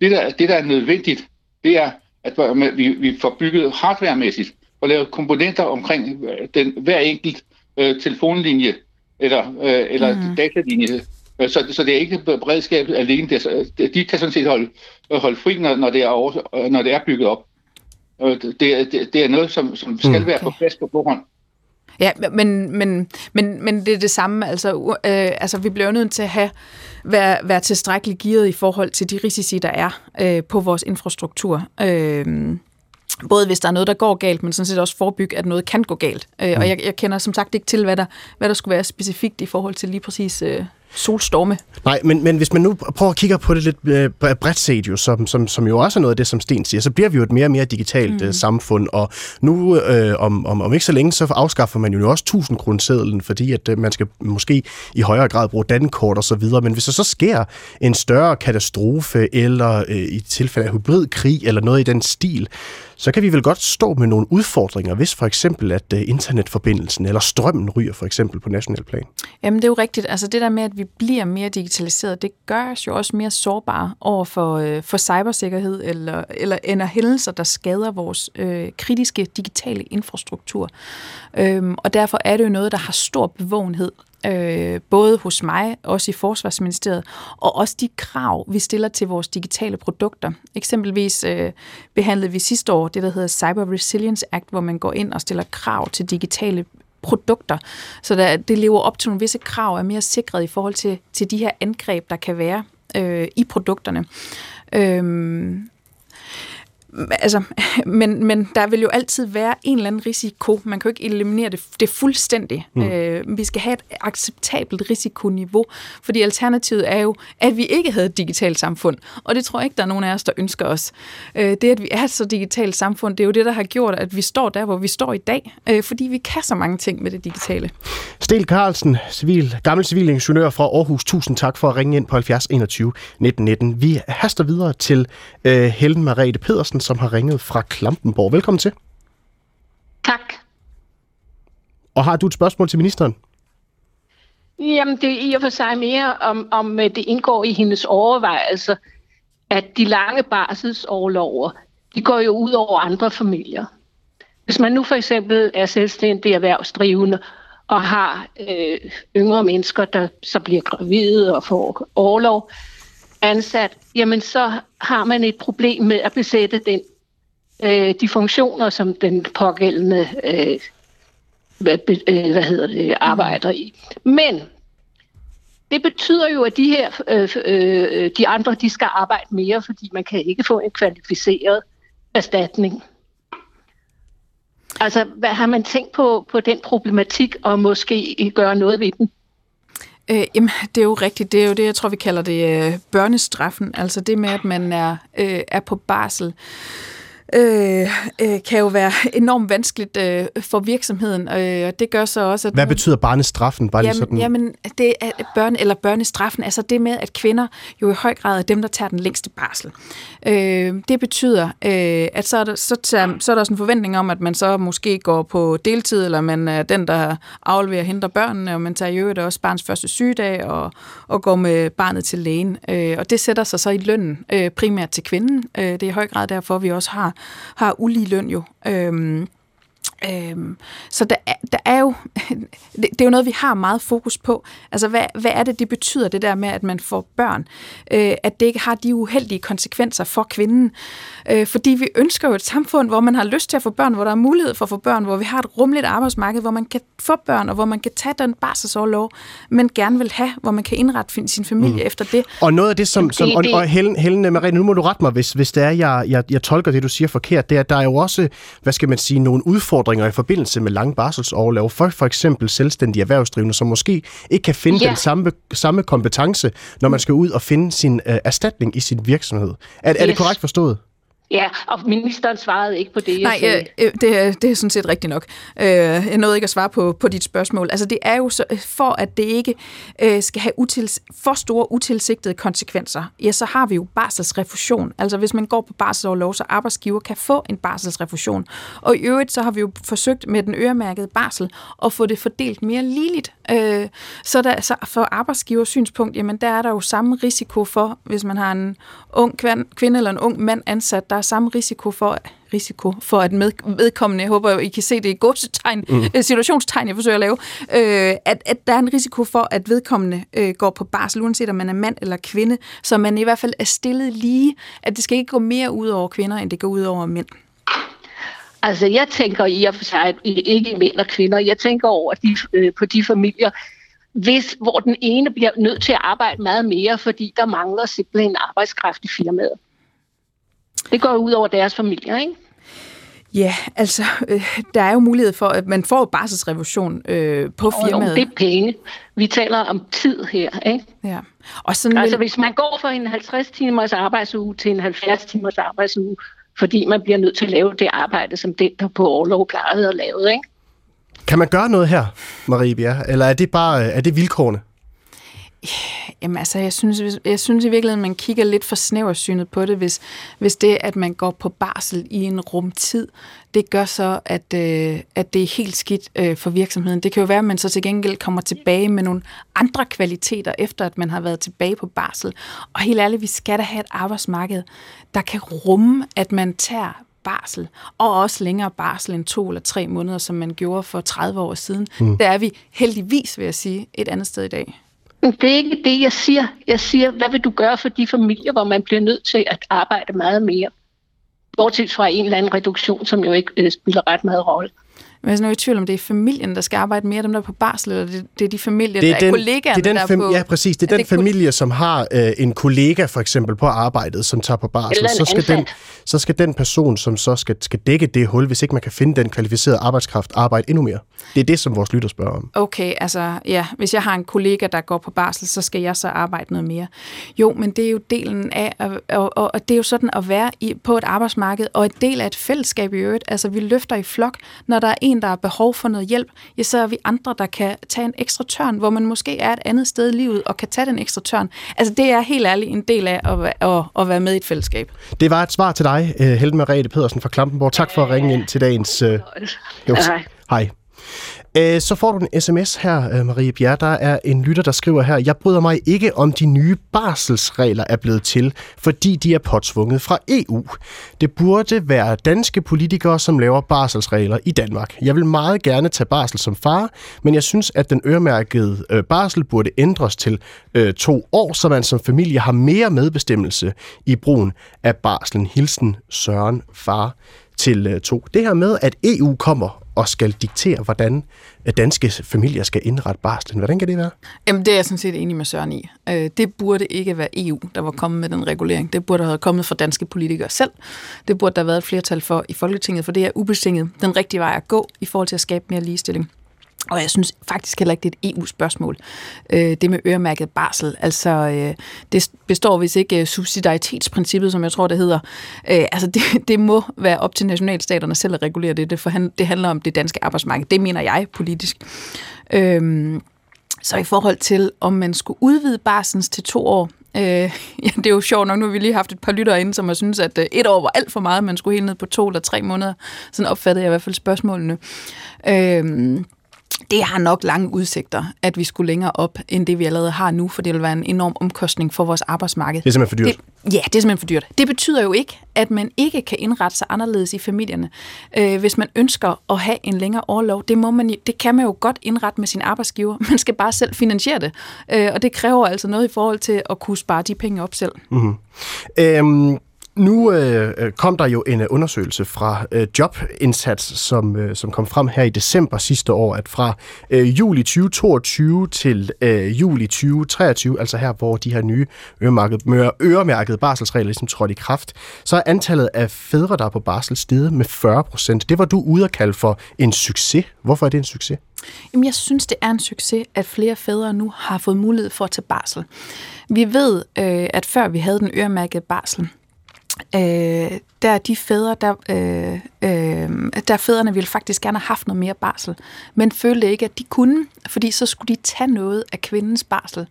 Det, der, det, der er nødvendigt, det er, at vi, vi får bygget hardwaremæssigt og lavet komponenter omkring øh, den, hver enkelt øh, telefonlinje eller, øh, eller mm. datalinje. Øh, Så, så det er ikke beredskabet alene. Det de kan sådan set holde, holde fri, når, når, det er over, øh, når det er bygget op. Øh, Det er, det, det er noget, som, som skal Mm. være på plads på forhånd. Ja, men, men, men, men det er det samme. Altså, øh, altså vi bliver nødt til at have, være, være tilstrækkeligt gearet i forhold til de risici, der er øh, på vores infrastruktur. Øh, både hvis der er noget, der går galt, men sådan set også forebygge, at noget kan gå galt. Øh, og jeg, jeg kender som sagt ikke til, hvad der, hvad der skulle være specifikt i forhold til lige præcis øh, solstorme. Nej, men, men hvis man nu prøver at kigge på det lidt øh, bredt set, jo, som, som, som jo også er noget af det, som Sten siger, så bliver vi jo et mere og mere digitalt mm. samfund, og nu øh, om, om, om ikke så længe, så afskaffer man jo også 1000 kronesedlen, fordi at øh, man skal måske i højere grad bruge dankort og så videre, men hvis der så sker en større katastrofe, eller øh, i tilfælde af hybridkrig, eller noget i den stil, så kan vi vel godt stå med nogle udfordringer, hvis for eksempel, at øh, internetforbindelsen eller strømmen ryger for eksempel på national plan. Jamen, det er jo rigtigt. Altså det der med, at vi bliver mere digitaliseret, det gør os jo også mere sårbare over for, øh, for cybersikkerhed eller, eller ender hændelser, der skader vores øh, kritiske digitale infrastruktur. Øhm, og derfor er det jo noget, der har stor bevågenhed øh, både hos mig, også i Forsvarsministeriet, og også de krav, vi stiller til vores digitale produkter. Eksempelvis øh, behandlede vi sidste år det, der hedder Cyber Resilience Act, hvor man går ind og stiller krav til digitale produkter, så der, det lever op til nogle visse krav, er mere sikret i forhold til, til de her angreb, der kan være øh, i produkterne. Øhm, altså, men, men der vil jo altid være en eller anden risiko. Man kan jo ikke eliminere det, det fuldstændigt. Mm. Øh, vi skal have et acceptabelt risikoniveau, fordi alternativet er jo, at vi ikke havde et digitalt samfund. Og det tror jeg ikke, der er nogen af os, der ønsker os. Øh, det, at vi er et så digitalt samfund, det er jo det, der har gjort, at vi står der, hvor vi står i dag, øh, fordi vi kan så mange ting med det digitale. Stel Carlsen, civil, gammel civilingeniør fra Aarhus. Tusind tak for at ringe ind på 70 21 19 19. Vi haster videre til øh, Helen Marete Pedersen, som har ringet fra Klampenborg. Velkommen til. Tak. Og har du et spørgsmål til ministeren? Jamen, det er i og for sig mere, om, om øh, det indgår i hendes overvejelser, at de lange barselsårlover, de går jo ud over andre familier. Hvis man nu for eksempel er selvstændig erhvervsdrivende og har øh, yngre mennesker, der så bliver gravide og får overlov ansat, jamen så har man et problem med at besætte den, øh, de funktioner, som den pågældende øh, hvad, øh, hvad hedder det, arbejder i. Men det betyder jo, at de her øh, øh, de andre de skal arbejde mere, fordi man kan ikke få en kvalificeret erstatning. Altså, hvad har man tænkt på, på den problematik, og måske gøre noget ved den? Øh, jamen, det er jo rigtigt. Det er jo det, jeg tror, vi kalder det øh, børnestraffen. Altså det med, at man er, øh, er på barsel øh, øh, kan jo være enormt vanskeligt øh, for virksomheden, øh, og det gør så også, at... Hvad betyder barnestraffen? Bare jamen, lige sådan... jamen, det er børne, eller børnestraffen, altså det med, at kvinder jo i høj grad er dem, der tager den længste barsel. Øh, det betyder, øh, at så er, der, så, tager, så er der sådan en forventning om, at man så måske går på deltid, eller man er den, der afleverer og henter børnene, og man tager i øvrigt også barns første sygedag, og, og går med barnet til lægen. Øh, og det sætter sig så i lønnen, øh, primært til kvinden. Øh, det er i høj grad derfor, vi også har har ulige løn jo. Øhm, Øhm, så der er, der er jo, det, det er jo noget, vi har meget fokus på. Altså, hvad, hvad er det, det betyder, det der med, at man får børn? Øh, at det ikke har de uheldige konsekvenser for kvinden. Øh, fordi vi ønsker jo et samfund, hvor man har lyst til at få børn, hvor der er mulighed for at få børn, hvor vi har et rumligt arbejdsmarked, hvor man kan få børn, og hvor man kan tage den barselsårlov, men gerne vil have, hvor man kan indrette sin familie mm. efter det. Og noget af det, som... som og, og Helen, Helen Marie, nu må du rette mig, hvis, hvis det er, jeg, jeg, jeg tolker det, du siger forkert, det er, at der er jo også, hvad skal man sige, nogle udfordringer i forbindelse med lang barselsoverlov for for eksempel selvstændige erhvervsdrivende, som måske ikke kan finde ja. den samme, samme kompetence, når man skal ud og finde sin uh, erstatning i sin virksomhed. Er, yes. er det korrekt forstået? Ja, og ministeren svarede ikke på det, jeg Nej, sagde. Øh, det, er, det er sådan set rigtigt nok. Øh, jeg nåede ikke at svare på, på dit spørgsmål. Altså, det er jo så, for, at det ikke øh, skal have utils, for store utilsigtede konsekvenser, ja, så har vi jo barselsrefusion. Altså, hvis man går på barselsoverlov, så arbejdsgiver kan få en barselsrefusion. Og i øvrigt, så har vi jo forsøgt med den øremærkede barsel at få det fordelt mere ligeligt. Øh, så der, så for arbejdsgivers synspunkt, jamen, der er der jo samme risiko for, hvis man har en ung kvinde eller en ung mand ansat, der er samme risiko for, risiko for at med, vedkommende, jeg håber, I kan se det i godsetegn, mm. Øh, situationstegn, jeg forsøger at lave, øh, at, at der er en risiko for, at vedkommende øh, går på barsel, uanset om man er mand eller kvinde, så man i hvert fald er stillet lige, at det skal ikke gå mere ud over kvinder, end det går ud over mænd. Altså, jeg tænker i og for sig, ikke mænd og kvinder, jeg tænker over de, øh, på de familier, hvis, hvor den ene bliver nødt til at arbejde meget mere, fordi der mangler simpelthen arbejdskraft i firmaet. Det går ud over deres familier, ikke? Ja, altså, øh, der er jo mulighed for, at man får barselsrevolution øh, på firmaet. Jo, det er penge. Vi taler om tid her, ikke? Ja. Og sådan altså, vil... hvis man går fra en 50 timers arbejdsuge til en 70 timers arbejdsuge, fordi man bliver nødt til at lave det arbejde, som den, der på overlov plejede at lave, ikke? Kan man gøre noget her, Marie Bjerre, eller er det bare øh, er det vilkårene? Jamen altså, jeg synes, jeg synes i virkeligheden, man kigger lidt for snæversynet på det, hvis, hvis det, at man går på barsel i en rumtid, det gør så, at, øh, at det er helt skidt øh, for virksomheden. Det kan jo være, at man så til gengæld kommer tilbage med nogle andre kvaliteter, efter at man har været tilbage på barsel. Og helt ærligt, vi skal da have et arbejdsmarked, der kan rumme, at man tager barsel, og også længere barsel end to eller tre måneder, som man gjorde for 30 år siden. Mm. Der er vi heldigvis, vil jeg sige, et andet sted i dag. Det er ikke det, jeg siger. Jeg siger, hvad vil du gøre for de familier, hvor man bliver nødt til at arbejde meget mere? Bortset fra en eller anden reduktion, som jo ikke øh, spiller ret meget rolle. Men jeg er i tvivl om, det er familien, der skal arbejde mere, dem der er på barsel, eller det, det er de familier, det er der den, er kollegaerne, det er den der fam- er på... Ja, præcis. Det er, er den familie, som har øh, en kollega for eksempel på arbejdet, som tager på barsel. Så skal, den, så skal den person, som så skal, skal dække det hul, hvis ikke man kan finde den kvalificerede arbejdskraft, arbejde endnu mere. Det er det, som vores lytter spørger om. Okay, altså ja, hvis jeg har en kollega, der går på barsel, så skal jeg så arbejde noget mere. Jo, men det er jo delen af, og, og, og det er jo sådan at være i, på et arbejdsmarked, og et del af et fællesskab i øvrigt. Altså vi løfter i flok, når der er en, der har behov for noget hjælp, ja, så er vi andre, der kan tage en ekstra tørn, hvor man måske er et andet sted i livet og kan tage den ekstra tørn. Altså det er helt ærligt en del af at, at, at være med i et fællesskab. Det var et svar til dig, øh, Helde Merete Pedersen fra Klampenborg. Tak for at ringe ind til dagens... Uh... Jo, hej. Øh, så får du en sms her, øh, Marie Bjerre. Der er en lytter, der skriver her, jeg bryder mig ikke om de nye barselsregler er blevet til, fordi de er påtvunget fra EU. Det burde være danske politikere, som laver barselsregler i Danmark. Jeg vil meget gerne tage barsel som far, men jeg synes, at den øremærkede øh, barsel burde ændres til øh, to år, så man som familie har mere medbestemmelse i brugen af barslen. Hilsen Søren, far til øh, to. Det her med, at EU kommer og skal diktere, hvordan øh, danske familier skal indrette barslen. Hvordan kan det være? Jamen, det er jeg sådan set enig med Søren i. Øh, det burde ikke være EU, der var kommet med den regulering. Det burde have kommet fra danske politikere selv. Det burde der have været et flertal for i Folketinget, for det er ubetinget den rigtige vej at gå i forhold til at skabe mere ligestilling. Og jeg synes faktisk heller ikke, det er et EU-spørgsmål. Øh, det med øremærket barsel, altså øh, det består hvis ikke øh, subsidiaritetsprincippet, som jeg tror, det hedder. Øh, altså det, det må være op til nationalstaterne selv at regulere det, det, for det handler om det danske arbejdsmarked. Det mener jeg politisk. Øh, så i forhold til, om man skulle udvide barsens til to år, Øh, ja, det er jo sjovt nok, nu har vi lige haft et par lyttere inde, som har synes at øh, et år var alt for meget, man skulle helt ned på to eller tre måneder. Sådan opfattede jeg i hvert fald spørgsmålene. Øh, det har nok lange udsigter, at vi skulle længere op, end det vi allerede har nu, for det vil være en enorm omkostning for vores arbejdsmarked. Det er simpelthen for dyrt. Det, ja, det er simpelthen for dyrt. Det betyder jo ikke, at man ikke kan indrette sig anderledes i familierne. Øh, hvis man ønsker at have en længere overlov, det, må man, det kan man jo godt indrette med sin arbejdsgiver. Man skal bare selv finansiere det. Øh, og det kræver altså noget i forhold til at kunne spare de penge op selv. Mm-hmm. Øhm nu øh, øh, kom der jo en øh, undersøgelse fra øh, Jobindsats, som, øh, som kom frem her i december sidste år, at fra øh, juli 2022 til øh, juli 2023, altså her, hvor de her nye øremærkede, øremærkede barselsregler ligesom trådte i kraft, så er antallet af fædre, der er på barsel, steget med 40 procent. Det var du ude at kalde for en succes. Hvorfor er det en succes? Jamen, jeg synes, det er en succes, at flere fædre nu har fået mulighed for at tage barsel. Vi ved, øh, at før vi havde den øremærkede barsel, øh, der er de fædre, der, øh, øh, der fædrene ville faktisk gerne have haft noget mere barsel, men følte ikke, at de kunne, fordi så skulle de tage noget af kvindens barsel.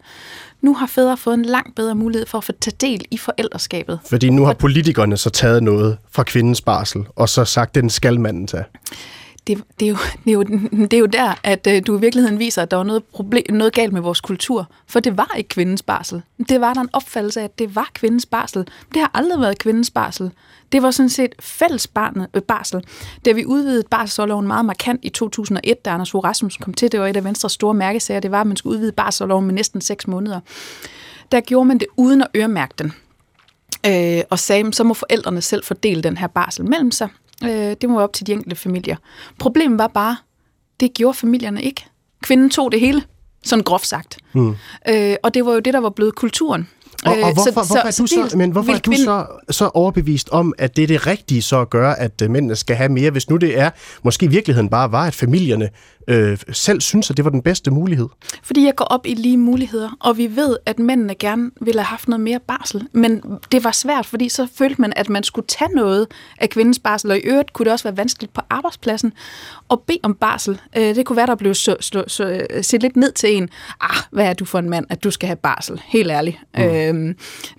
Nu har fædre fået en langt bedre mulighed for at få tage del i forældreskabet. Fordi nu har politikerne så taget noget fra kvindens barsel, og så sagt, at den skal manden tage det, det, er jo, det, er jo, det er jo der, at øh, du i virkeligheden viser, at der var noget, problem, noget galt med vores kultur. For det var ikke kvindens barsel. Det var der en opfattelse af, at det var kvindens barsel. Det har aldrig været kvindens barsel. Det var sådan set fælles barnet, øh, barsel. Da vi udvidede barselsårloven meget markant i 2001, da Anders Fogh Rasmussen kom til, det var et af Venstres store mærkesager, det var, at man skulle udvide barselsårloven med næsten 6 måneder. Der gjorde man det uden at øremærke den. Øh, og sagde, så må forældrene selv fordele den her barsel mellem sig. Øh, det må være op til de enkelte familier. Problemet var bare, det gjorde familierne ikke. Kvinden tog det hele, sådan groft sagt. Mm. Øh, og det var jo det, der var blevet kulturen. Og, og øh, hvorfor, så, hvorfor, er du så, men hvorfor er du så, så overbevist om, at det er det rigtige så at gøre, at øh, mændene skal have mere, hvis nu det er, måske i virkeligheden bare var, at familierne øh, selv synes, at det var den bedste mulighed? Fordi jeg går op i lige muligheder, og vi ved, at mændene gerne ville have haft noget mere barsel. Men det var svært, fordi så følte man, at man skulle tage noget af kvindens barsel, og i øvrigt kunne det også være vanskeligt på arbejdspladsen at bede om barsel. Øh, det kunne være, der blev så, så, så, set lidt ned til en. Ah, hvad er du for en mand, at du skal have barsel? Helt ærligt. Mm. Øh,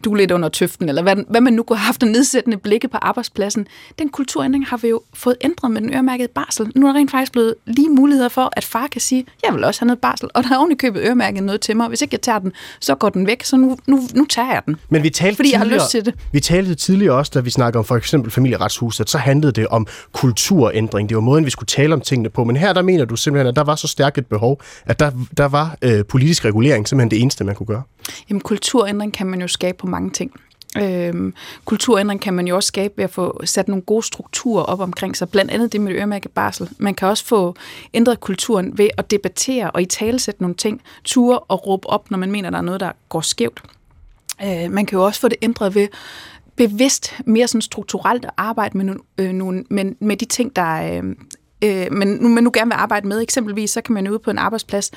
du er lidt under tøften, eller hvad, hvad man nu kunne have haft en nedsættende blikke på arbejdspladsen. Den kulturændring har vi jo fået ændret med den øremærkede barsel. Nu er der rent faktisk blevet lige muligheder for, at far kan sige, jeg vil også have noget barsel, og der er oven købet øremærket noget til mig. Hvis ikke jeg tager den, så går den væk, så nu, nu, nu tager jeg den. Men vi talte fordi jeg har lyst til det. Vi talte tidligere også, da vi snakkede om for eksempel familieretshuset, så handlede det om kulturændring. Det var måden, vi skulle tale om tingene på. Men her, der mener du simpelthen, at der var så stærkt et behov, at der, der var øh, politisk regulering simpelthen det eneste, man kunne gøre. Jamen, kulturændring kan man jo skabe på mange ting. Øhm, kulturændring kan man jo også skabe ved at få sat nogle gode strukturer op omkring sig, blandt andet det med øremærket barsel. Man kan også få ændret kulturen ved at debattere og i talesætte nogle ting, ture og råbe op, når man mener, der er noget, der går skævt. Øh, man kan jo også få det ændret ved bevidst, mere sådan strukturelt at arbejde med, øh, nogle, med, med de ting, der øh, øh, men nu, men nu gerne vil arbejde med. Eksempelvis så kan man ude på en arbejdsplads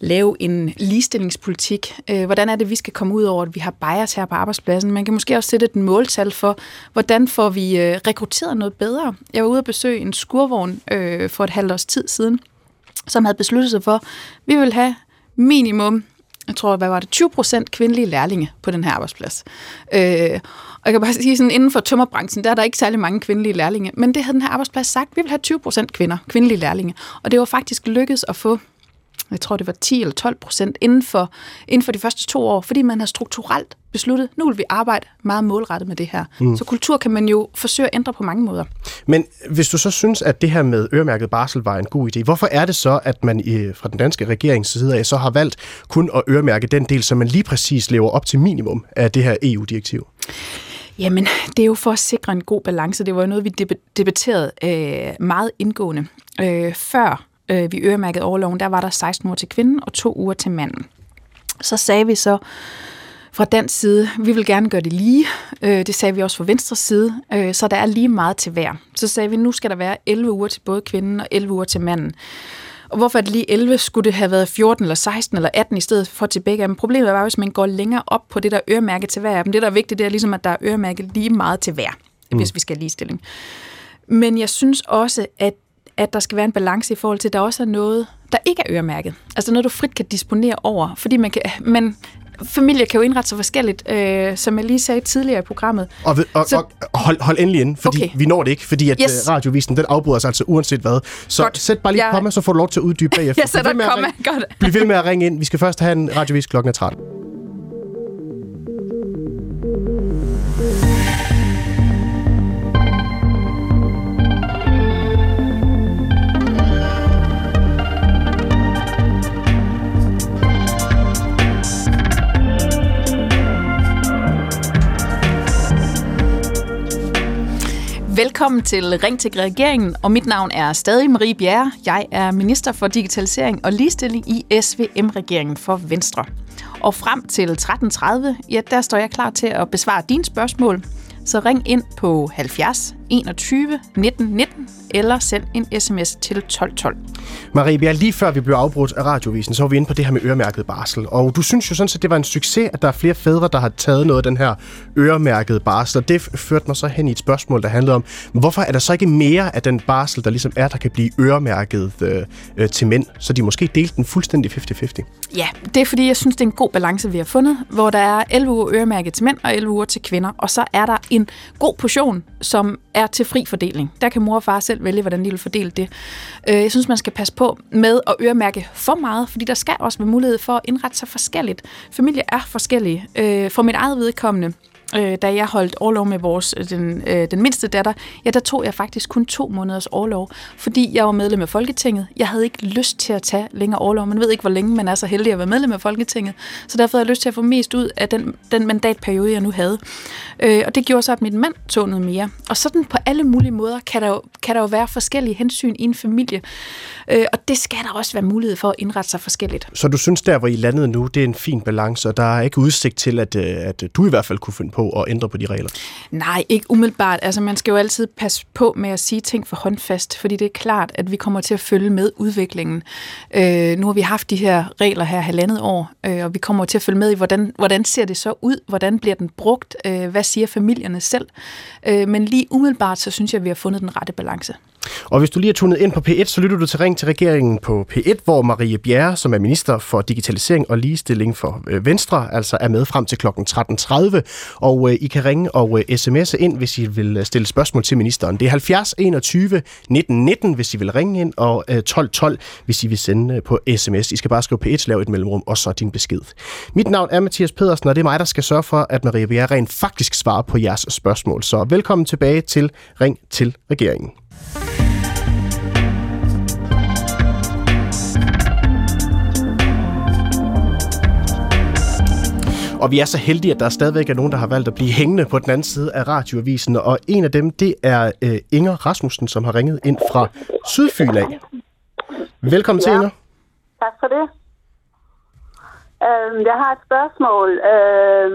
lave en ligestillingspolitik. Øh, hvordan er det, vi skal komme ud over, at vi har bias her på arbejdspladsen? Man kan måske også sætte et måltal for, hvordan får vi øh, rekrutteret noget bedre. Jeg var ude at besøge en skurvogn øh, for et halvt års tid siden, som havde besluttet sig for, at vi vil have minimum jeg tror, hvad var det, 20 procent kvindelige lærlinge på den her arbejdsplads. Øh, og jeg kan bare sige, sådan inden for tømmerbranchen, der er der ikke særlig mange kvindelige lærlinge, men det havde den her arbejdsplads sagt, vi vil have 20 procent kvinder, kvindelige lærlinge. Og det var faktisk lykkedes at få jeg tror det var 10 eller 12 procent inden for, inden for de første to år, fordi man har strukturelt besluttet, nu vil vi arbejde meget målrettet med det her. Mm. Så kultur kan man jo forsøge at ændre på mange måder. Men hvis du så synes, at det her med øremærket barsel var en god idé, hvorfor er det så, at man i, fra den danske regerings side af så har valgt kun at øremærke den del, så man lige præcis lever op til minimum af det her EU-direktiv? Jamen, det er jo for at sikre en god balance. Det var jo noget, vi debatterede øh, meget indgående. Øh, før øh, vi øremærkede overloven, der var der 16 uger til kvinden og to uger til manden. Så sagde vi så fra den side, vi vil gerne gøre det lige. Øh, det sagde vi også fra venstre side, øh, så der er lige meget til hver. Så sagde vi, nu skal der være 11 uger til både kvinden og 11 uger til manden. Og hvorfor det lige 11? Skulle det have været 14 eller 16 eller 18 i stedet for til begge Men Problemet er hvis man går længere op på det, der øremærket til hver af dem. Det, der er vigtigt, det er ligesom, at der er øremærket lige meget til hver, mm. hvis vi skal ligestilling. Men jeg synes også, at at der skal være en balance i forhold til, at der også er noget, der ikke er øremærket. Altså noget, du frit kan disponere over. Fordi man kan, man, familier kan jo indrette sig forskelligt, øh, som jeg lige sagde tidligere i programmet. Og, og, så, og hold, hold endelig ind, fordi okay. vi når det ikke, fordi at yes. Øh, radiovisen, den afbryder sig altså uanset hvad. Så Godt. sæt bare lige jeg... komma, så får du lov til at uddybe bagefter. jeg sætter komma, godt. Bliv ved med at ringe ind. Vi skal først have en radiovis klokken 13. Velkommen til Ring til regeringen, og mit navn er stadig Marie Bjerre. Jeg er minister for digitalisering og ligestilling i SVM-regeringen for Venstre. Og frem til 13.30, ja, der står jeg klar til at besvare dine spørgsmål. Så ring ind på 70 21 19 19 eller send en sms til 1212. Marie Bjerg, lige før vi blev afbrudt af radiovisen, så var vi inde på det her med øremærket barsel. Og du synes jo sådan set, det var en succes, at der er flere fædre, der har taget noget af den her øremærkede barsel. Og det førte mig så hen i et spørgsmål, der handlede om, hvorfor er der så ikke mere af den barsel, der ligesom er, der kan blive øremærket øh, øh, til mænd, så de måske delte den fuldstændig 50-50? Ja, det er fordi, jeg synes, det er en god balance, vi har fundet, hvor der er 11 uger øremærket til mænd og 11 uger til kvinder. Og så er der en god portion, som er til fri fordeling. Der kan mor og far selv vælge, hvordan de vil fordele det. Øh, jeg synes, man skal passe på med at øremærke for meget, fordi der skal også være mulighed for at indrette sig forskelligt. Familier er forskellige. Øh, for mit eget vedkommende, øh, da jeg holdt overlov med vores, øh, den, øh, den mindste datter, ja, der tog jeg faktisk kun to måneders overlov, fordi jeg var medlem af Folketinget. Jeg havde ikke lyst til at tage længere overlov. Man ved ikke, hvor længe man er så heldig at være medlem af Folketinget, så derfor havde jeg lyst til at få mest ud af den, den mandatperiode, jeg nu havde. Øh, og det gjorde så, at min mand tog noget mere. Og sådan på alle mulige måder kan der jo, kan der jo være forskellige hensyn i en familie. Øh, og det skal der også være mulighed for at indrette sig forskelligt. Så du synes, der hvor I landede nu, det er en fin balance, og der er ikke udsigt til, at, øh, at du i hvert fald kunne finde på at ændre på de regler? Nej, ikke umiddelbart. Altså man skal jo altid passe på med at sige ting for håndfast, fordi det er klart, at vi kommer til at følge med udviklingen. Øh, nu har vi haft de her regler her halvandet år, øh, og vi kommer til at følge med i, hvordan, hvordan ser det så ud? Hvordan bliver den brugt? Øh, hvad siger familierne selv? Øh, men lige umiddelbart, så synes jeg, at vi har fundet den rette balance. Og hvis du lige er tunet ind på P1, så lytter du til Ring til regeringen på P1, hvor Marie Bjerre, som er minister for digitalisering og ligestilling for øh, Venstre, altså er med frem til kl. 13.30. Og øh, I kan ringe og øh, sms'e ind, hvis I vil øh, stille spørgsmål til ministeren. Det er 70 21 19 19, hvis I vil ringe ind, og øh, 12 12, hvis I vil sende øh, på sms. I skal bare skrive P1, lave et mellemrum, og så din besked. Mit navn er Mathias Pedersen, og det er mig, der skal sørge for, at Marie Bjerre rent faktisk svarer på jeres spørgsmål. Så velkommen tilbage til Ring til regeringen. Og vi er så heldige, at der stadigvæk er nogen, der har valgt at blive hængende på den anden side af radioavisen. Og en af dem, det er uh, Inger Rasmussen, som har ringet ind fra Sydfyn af. Velkommen ja. til, Inger. Tak for det. Uh, jeg har et spørgsmål. Uh,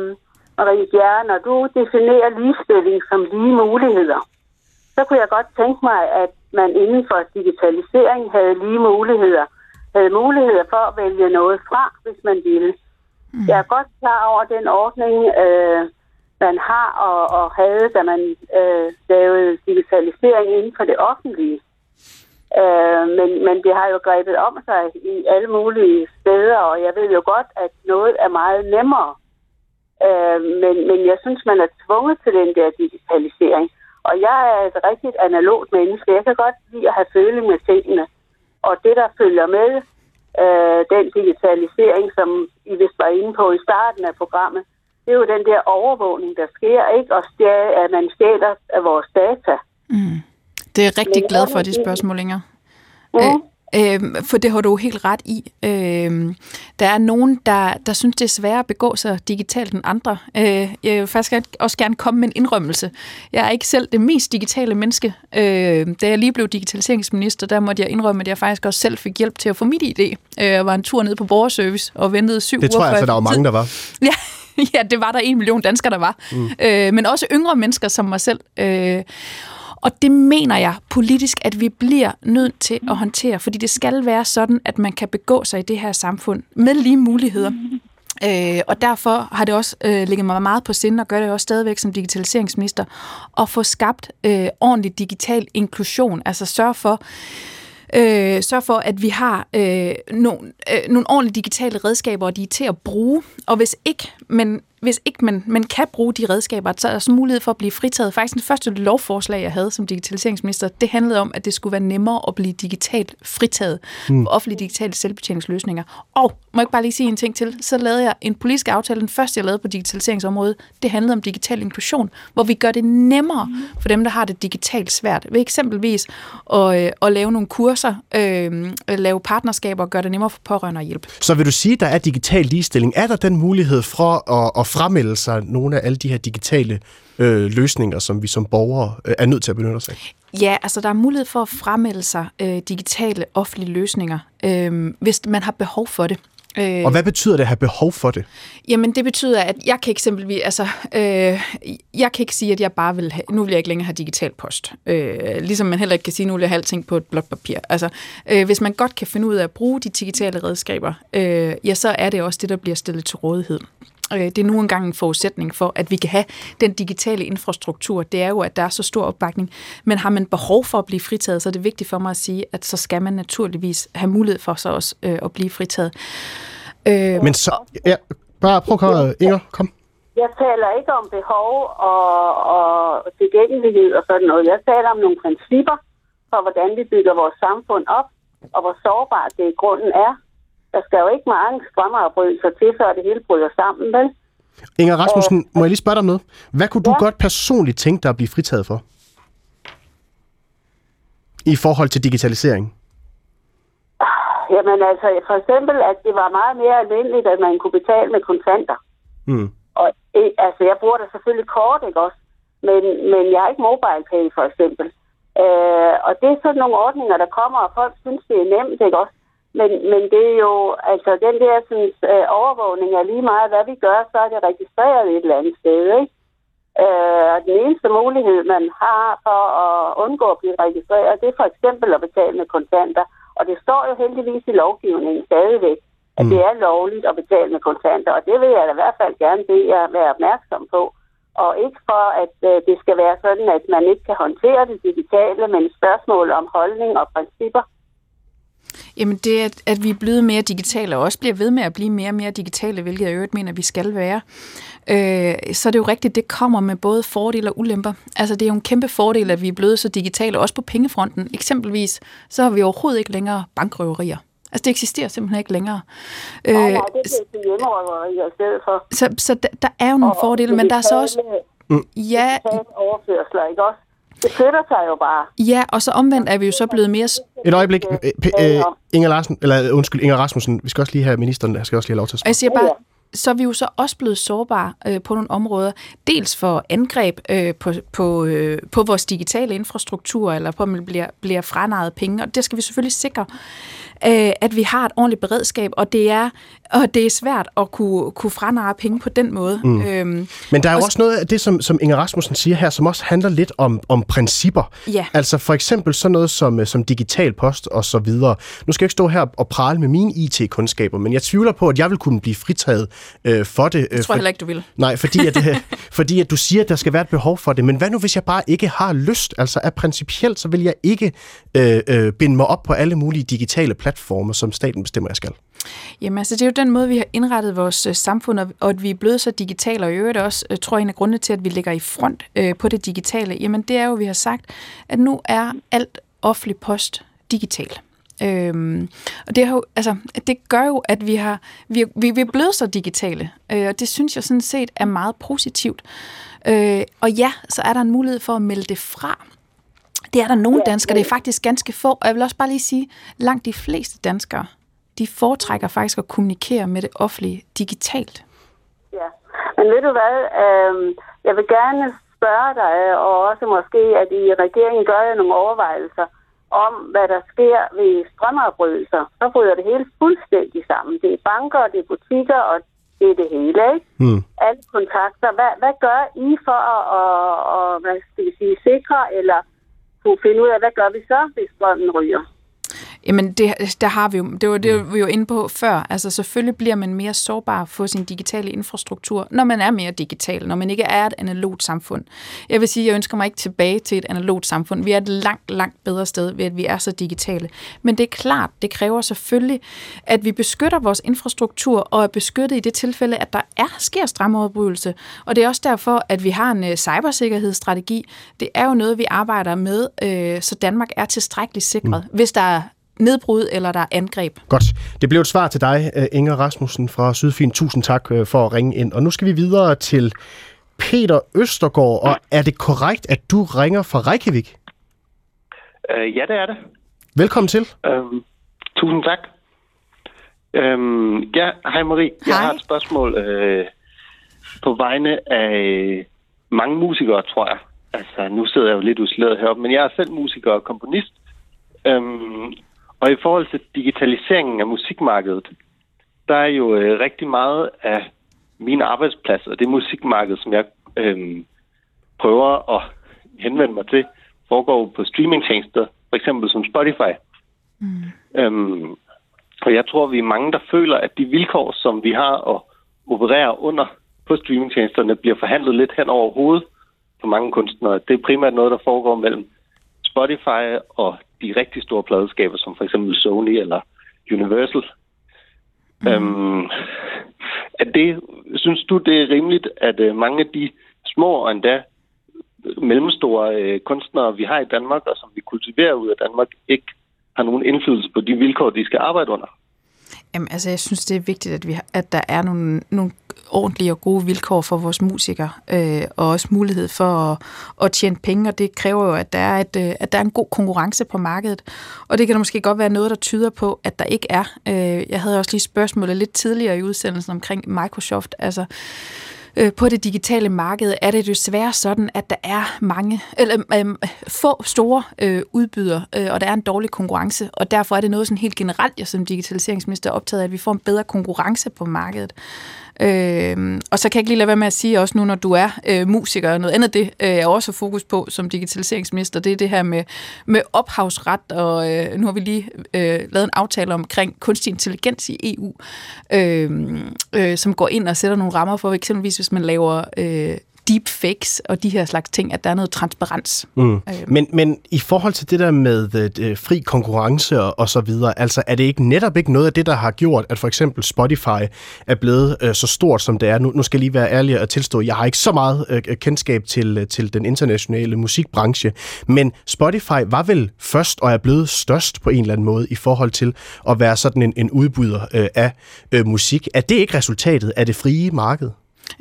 Marie Bjerre, når du definerer ligestilling som lige muligheder, så kunne jeg godt tænke mig, at man inden for digitalisering havde lige muligheder. Havde muligheder for at vælge noget fra, hvis man ville. Mm. Jeg er godt klar over den ordning, øh, man har og, og havde, da man øh, lavede digitalisering inden for det offentlige. Øh, men, men det har jo grebet om sig i alle mulige steder, og jeg ved jo godt, at noget er meget nemmere. Øh, men, men jeg synes, man er tvunget til den der digitalisering. Og jeg er et rigtigt analogt menneske. Jeg kan godt lide at have føling med tingene. Og det, der følger med, øh, den digitalisering, som I vist var inde på i starten af programmet, det er jo den der overvågning, der sker, ikke? Og stjæl, at man stjæler af vores data. Mm. Det er rigtig Men glad for, de spørgsmål, Inger. Mm. Øh, Øh, for det har du helt ret i. Øh, der er nogen, der, der synes, det er sværere at begå sig digitalt end andre. Øh, jeg vil faktisk også gerne komme med en indrømmelse. Jeg er ikke selv det mest digitale menneske. Øh, da jeg lige blev digitaliseringsminister, der måtte jeg indrømme, at jeg faktisk også selv fik hjælp til at få mit idé. Øh, jeg var en tur ned på borgerservice og ventede syv det uger. Det tror jeg altså, der var mange, der var. Ja, ja, det var der en million danskere, der var. Mm. Øh, men også yngre mennesker som mig selv. Øh, og det mener jeg politisk, at vi bliver nødt til at håndtere, fordi det skal være sådan, at man kan begå sig i det her samfund med lige muligheder. Øh, og derfor har det også øh, ligget mig meget på sinde, og gør det også stadigvæk som digitaliseringsminister, at få skabt øh, ordentlig digital inklusion. Altså sørge for, øh, sørge for, at vi har øh, nogle, øh, nogle ordentlige digitale redskaber, og de er til at bruge. Og hvis ikke, men hvis ikke man, man kan bruge de redskaber, så er der sådan mulighed for at blive fritaget. Faktisk det første lovforslag, jeg havde som digitaliseringsminister, det handlede om, at det skulle være nemmere at blive digitalt fritaget mm. for offentlige digitale selvbetjeningsløsninger. Og, må jeg ikke bare lige sige en ting til, så lavede jeg en politisk aftale, den første jeg lavede på digitaliseringsområdet, det handlede om digital inklusion, hvor vi gør det nemmere for dem, der har det digitalt svært. Ved eksempelvis at, øh, at lave nogle kurser, øh, lave partnerskaber og gøre det nemmere for pårørende at hjælpe. Så vil du sige, at der er digital ligestilling? Er der den mulighed for at, at fremmelde sig nogle af alle de her digitale øh, løsninger, som vi som borgere øh, er nødt til at benytte os af? Ja, altså der er mulighed for at fremmelde sig øh, digitale offentlige løsninger, øh, hvis man har behov for det. Øh, og hvad betyder det at have behov for det? Jamen det betyder, at jeg kan eksempelvis, altså, øh, jeg kan ikke sige, at jeg bare vil have, nu vil jeg ikke længere have digital post. Øh, ligesom man heller ikke kan sige, nu vil jeg have alting på et blot papir. Altså, øh, hvis man godt kan finde ud af at bruge de digitale redskaber, øh, ja, så er det også det, der bliver stillet til rådighed. Øh, det er nu engang en forudsætning for, at vi kan have den digitale infrastruktur. Det er jo, at der er så stor opbakning. Men har man behov for at blive fritaget, så er det vigtigt for mig at sige, at så skal man naturligvis have mulighed for så også øh, at blive fritaget. Øh, Men så... Ja, bare prøv at komme, Inger, kom. Jeg taler ikke om behov og, og tilgængelighed og sådan noget. Jeg taler om nogle principper for, hvordan vi bygger vores samfund op, og hvor sårbart det i grunden er. Der skal jo ikke mange strømmeafbrydelser til, før det hele bryder sammen, vel? Inger Rasmussen, øh, må jeg lige spørge dig om noget? Hvad kunne ja? du godt personligt tænke dig at blive fritaget for? I forhold til digitalisering? Jamen altså, for eksempel, at det var meget mere almindeligt, at man kunne betale med kontanter. Mm. Og altså, jeg bruger da selvfølgelig kort, ikke også? Men, men jeg har ikke mobile pay, for eksempel. Øh, og det er sådan nogle ordninger, der kommer, og folk synes, det er nemt, ikke også? Men, men det er jo, altså den der sådan, øh, overvågning er lige meget, hvad vi gør, så er det registreret et eller andet sted, ikke? Øh, og den eneste mulighed, man har for at undgå at blive registreret, det er for eksempel at betale med kontanter. Og det står jo heldigvis i lovgivningen stadigvæk, at mm. det er lovligt at betale med kontanter. Og det vil jeg da i hvert fald gerne bede jer være opmærksom på. Og ikke for, at øh, det skal være sådan, at man ikke kan håndtere det digitale, men spørgsmål om holdning og principper. Jamen det, at, at vi er blevet mere digitale, og også bliver ved med at blive mere og mere digitale, hvilket jeg øvrigt mener, vi skal være, øh, så er det jo rigtigt, det kommer med både fordele og ulemper. Altså det er jo en kæmpe fordel, at vi er blevet så digitale, også på pengefronten. Eksempelvis, så har vi overhovedet ikke længere bankrøverier. Altså, det eksisterer simpelthen ikke længere. Nej, nej, øh, det bliver hjemmerøverier i stedet for. Så, så der, der er jo nogle og fordele, men der er så også... Mm. Ja. overførsler, ikke også? Det flytter sig jo bare. Ja, og så omvendt er vi jo så blevet mere... Et øjeblik. P- Inger Larsen, eller undskyld, Inger Rasmussen, vi skal også lige have ministeren, der skal også lige have lov til at spørge. Jeg siger bare, så er vi jo så også blevet sårbare øh, på nogle områder. Dels for angreb øh, på, på, øh, på vores digitale infrastruktur, eller på, at man bliver, bliver frenaret penge, og det skal vi selvfølgelig sikre øh, at vi har et ordentligt beredskab, og det er, og det er svært at kunne, kunne franare penge på den måde. Mm. Øhm, Men der er jo også noget af det, som, som Inger Rasmussen siger her, som også handler lidt om, om principper. Ja. Altså for eksempel sådan noget som, som digital post og så videre. Nu skal jeg ikke stå her og prale med mine IT-kundskaber, men jeg tvivler på, at jeg vil kunne blive fritaget øh, for det. Det tror for, jeg heller ikke, du vil. Nej, fordi at, fordi at du siger, at der skal være et behov for det. Men hvad nu, hvis jeg bare ikke har lyst? Altså er principielt, så vil jeg ikke øh, øh, binde mig op på alle mulige digitale platforme platforme, som staten bestemmer, jeg skal? Jamen altså, det er jo den måde, vi har indrettet vores øh, samfund, og at vi er blevet så digitale, og i øvrigt også, øh, tror jeg, en af grundene til, at vi ligger i front øh, på det digitale, jamen det er jo, at vi har sagt, at nu er alt offentlig post digital. Øhm, og det, har jo, altså, det gør jo, at vi, har, vi, vi, vi er blevet så digitale, øh, og det synes jeg sådan set er meget positivt. Øh, og ja, så er der en mulighed for at melde det fra. Det er der nogle ja, danskere, det er faktisk ganske få, og jeg vil også bare lige sige, langt de fleste danskere, de foretrækker faktisk at kommunikere med det offentlige digitalt. Ja, men ved du hvad, øh, jeg vil gerne spørge dig, og også måske, at I regeringen gør jer nogle overvejelser om, hvad der sker ved strømafbrydelser. Så bryder det hele fuldstændig sammen. Det er banker, det er butikker, og det er det hele, ikke? Mm. Alle kontakter. Hvad, hvad gør I for at, at, at hvad skal vi sige, sikre eller kunne finde ud af, hvad gør vi så, hvis strømmen ryger? Jamen, det, der har vi jo, det var det, mm. vi var inde på før. Altså, selvfølgelig bliver man mere sårbar for sin digitale infrastruktur, når man er mere digital, når man ikke er et analogt samfund. Jeg vil sige, jeg ønsker mig ikke tilbage til et analogt samfund. Vi er et langt, langt bedre sted ved, at vi er så digitale. Men det er klart, det kræver selvfølgelig, at vi beskytter vores infrastruktur og er beskyttet i det tilfælde, at der er sker strømoverbrydelse. Og det er også derfor, at vi har en uh, cybersikkerhedsstrategi. Det er jo noget, vi arbejder med, uh, så Danmark er tilstrækkeligt sikret. Mm. Hvis der er nedbrud eller der er angreb. Godt. Det blev et svar til dig, øh, Inger Rasmussen fra Sydfyn. Tusind tak øh, for at ringe ind. Og nu skal vi videre til Peter Østergaard. Og er det korrekt, at du ringer fra Reykjavik? Uh, ja, det er det. Velkommen til. Uh, tusind tak. Uh, ja, hej Marie. Hej. Jeg har et spørgsmål uh, på vegne af mange musikere, tror jeg. Altså, nu sidder jeg jo lidt usleret heroppe, men jeg er selv musiker og komponist. Um, og i forhold til digitaliseringen af musikmarkedet, der er jo øh, rigtig meget af mine arbejdspladser, det musikmarked, som jeg øh, prøver at henvende mig til, foregår på streamingtjenester, for eksempel som Spotify. Mm. Øhm, og jeg tror, vi er mange, der føler, at de vilkår, som vi har at operere under på streamingtjenesterne, bliver forhandlet lidt hen over hovedet på mange kunstnere. Det er primært noget, der foregår mellem Spotify og de rigtig store pladeskaber, som for eksempel Sony eller Universal. Mm. Øhm, at det, synes du, det er rimeligt, at øh, mange af de små og endda mellemstore øh, kunstnere, vi har i Danmark, og som vi kultiverer ud af Danmark, ikke har nogen indflydelse på de vilkår, de skal arbejde under? Jamen, altså, jeg synes, det er vigtigt, at, vi, at der er nogle, nogle ordentlige og gode vilkår for vores musikere, øh, og også mulighed for at, at tjene penge, og det kræver jo, at der, er et, øh, at der er en god konkurrence på markedet. Og det kan der måske godt være noget, der tyder på, at der ikke er. Øh, jeg havde også lige spørgsmålet lidt tidligere i udsendelsen omkring Microsoft. Altså, øh, Øh, på det digitale marked er det desværre sådan, at der er mange, eller øh, få store øh, udbydere, øh, og der er en dårlig konkurrence, og derfor er det noget sådan helt generelt, jeg som digitaliseringsminister er optaget af, at vi får en bedre konkurrence på markedet. Øh, og så kan jeg ikke lige lade være med at sige også nu, når du er øh, musiker, noget andet det, øh, er også fokus på som digitaliseringsminister, det er det her med, med ophavsret, og øh, nu har vi lige øh, lavet en aftale omkring kunstig intelligens i EU, øh, øh, som går ind og sætter nogle rammer for, eksempelvis hvis man laver øh, deepfakes og de her slags ting, at der er noget transparens. Mm. Øh. Men, men i forhold til det der med uh, fri konkurrence og, og så videre, altså er det ikke netop ikke noget af det, der har gjort, at for eksempel Spotify er blevet uh, så stort, som det er? Nu, nu skal jeg lige være ærlig og tilstå, jeg har ikke så meget uh, kendskab til, uh, til den internationale musikbranche, men Spotify var vel først og er blevet størst på en eller anden måde i forhold til at være sådan en, en udbyder uh, af uh, musik. Er det ikke resultatet af det frie marked?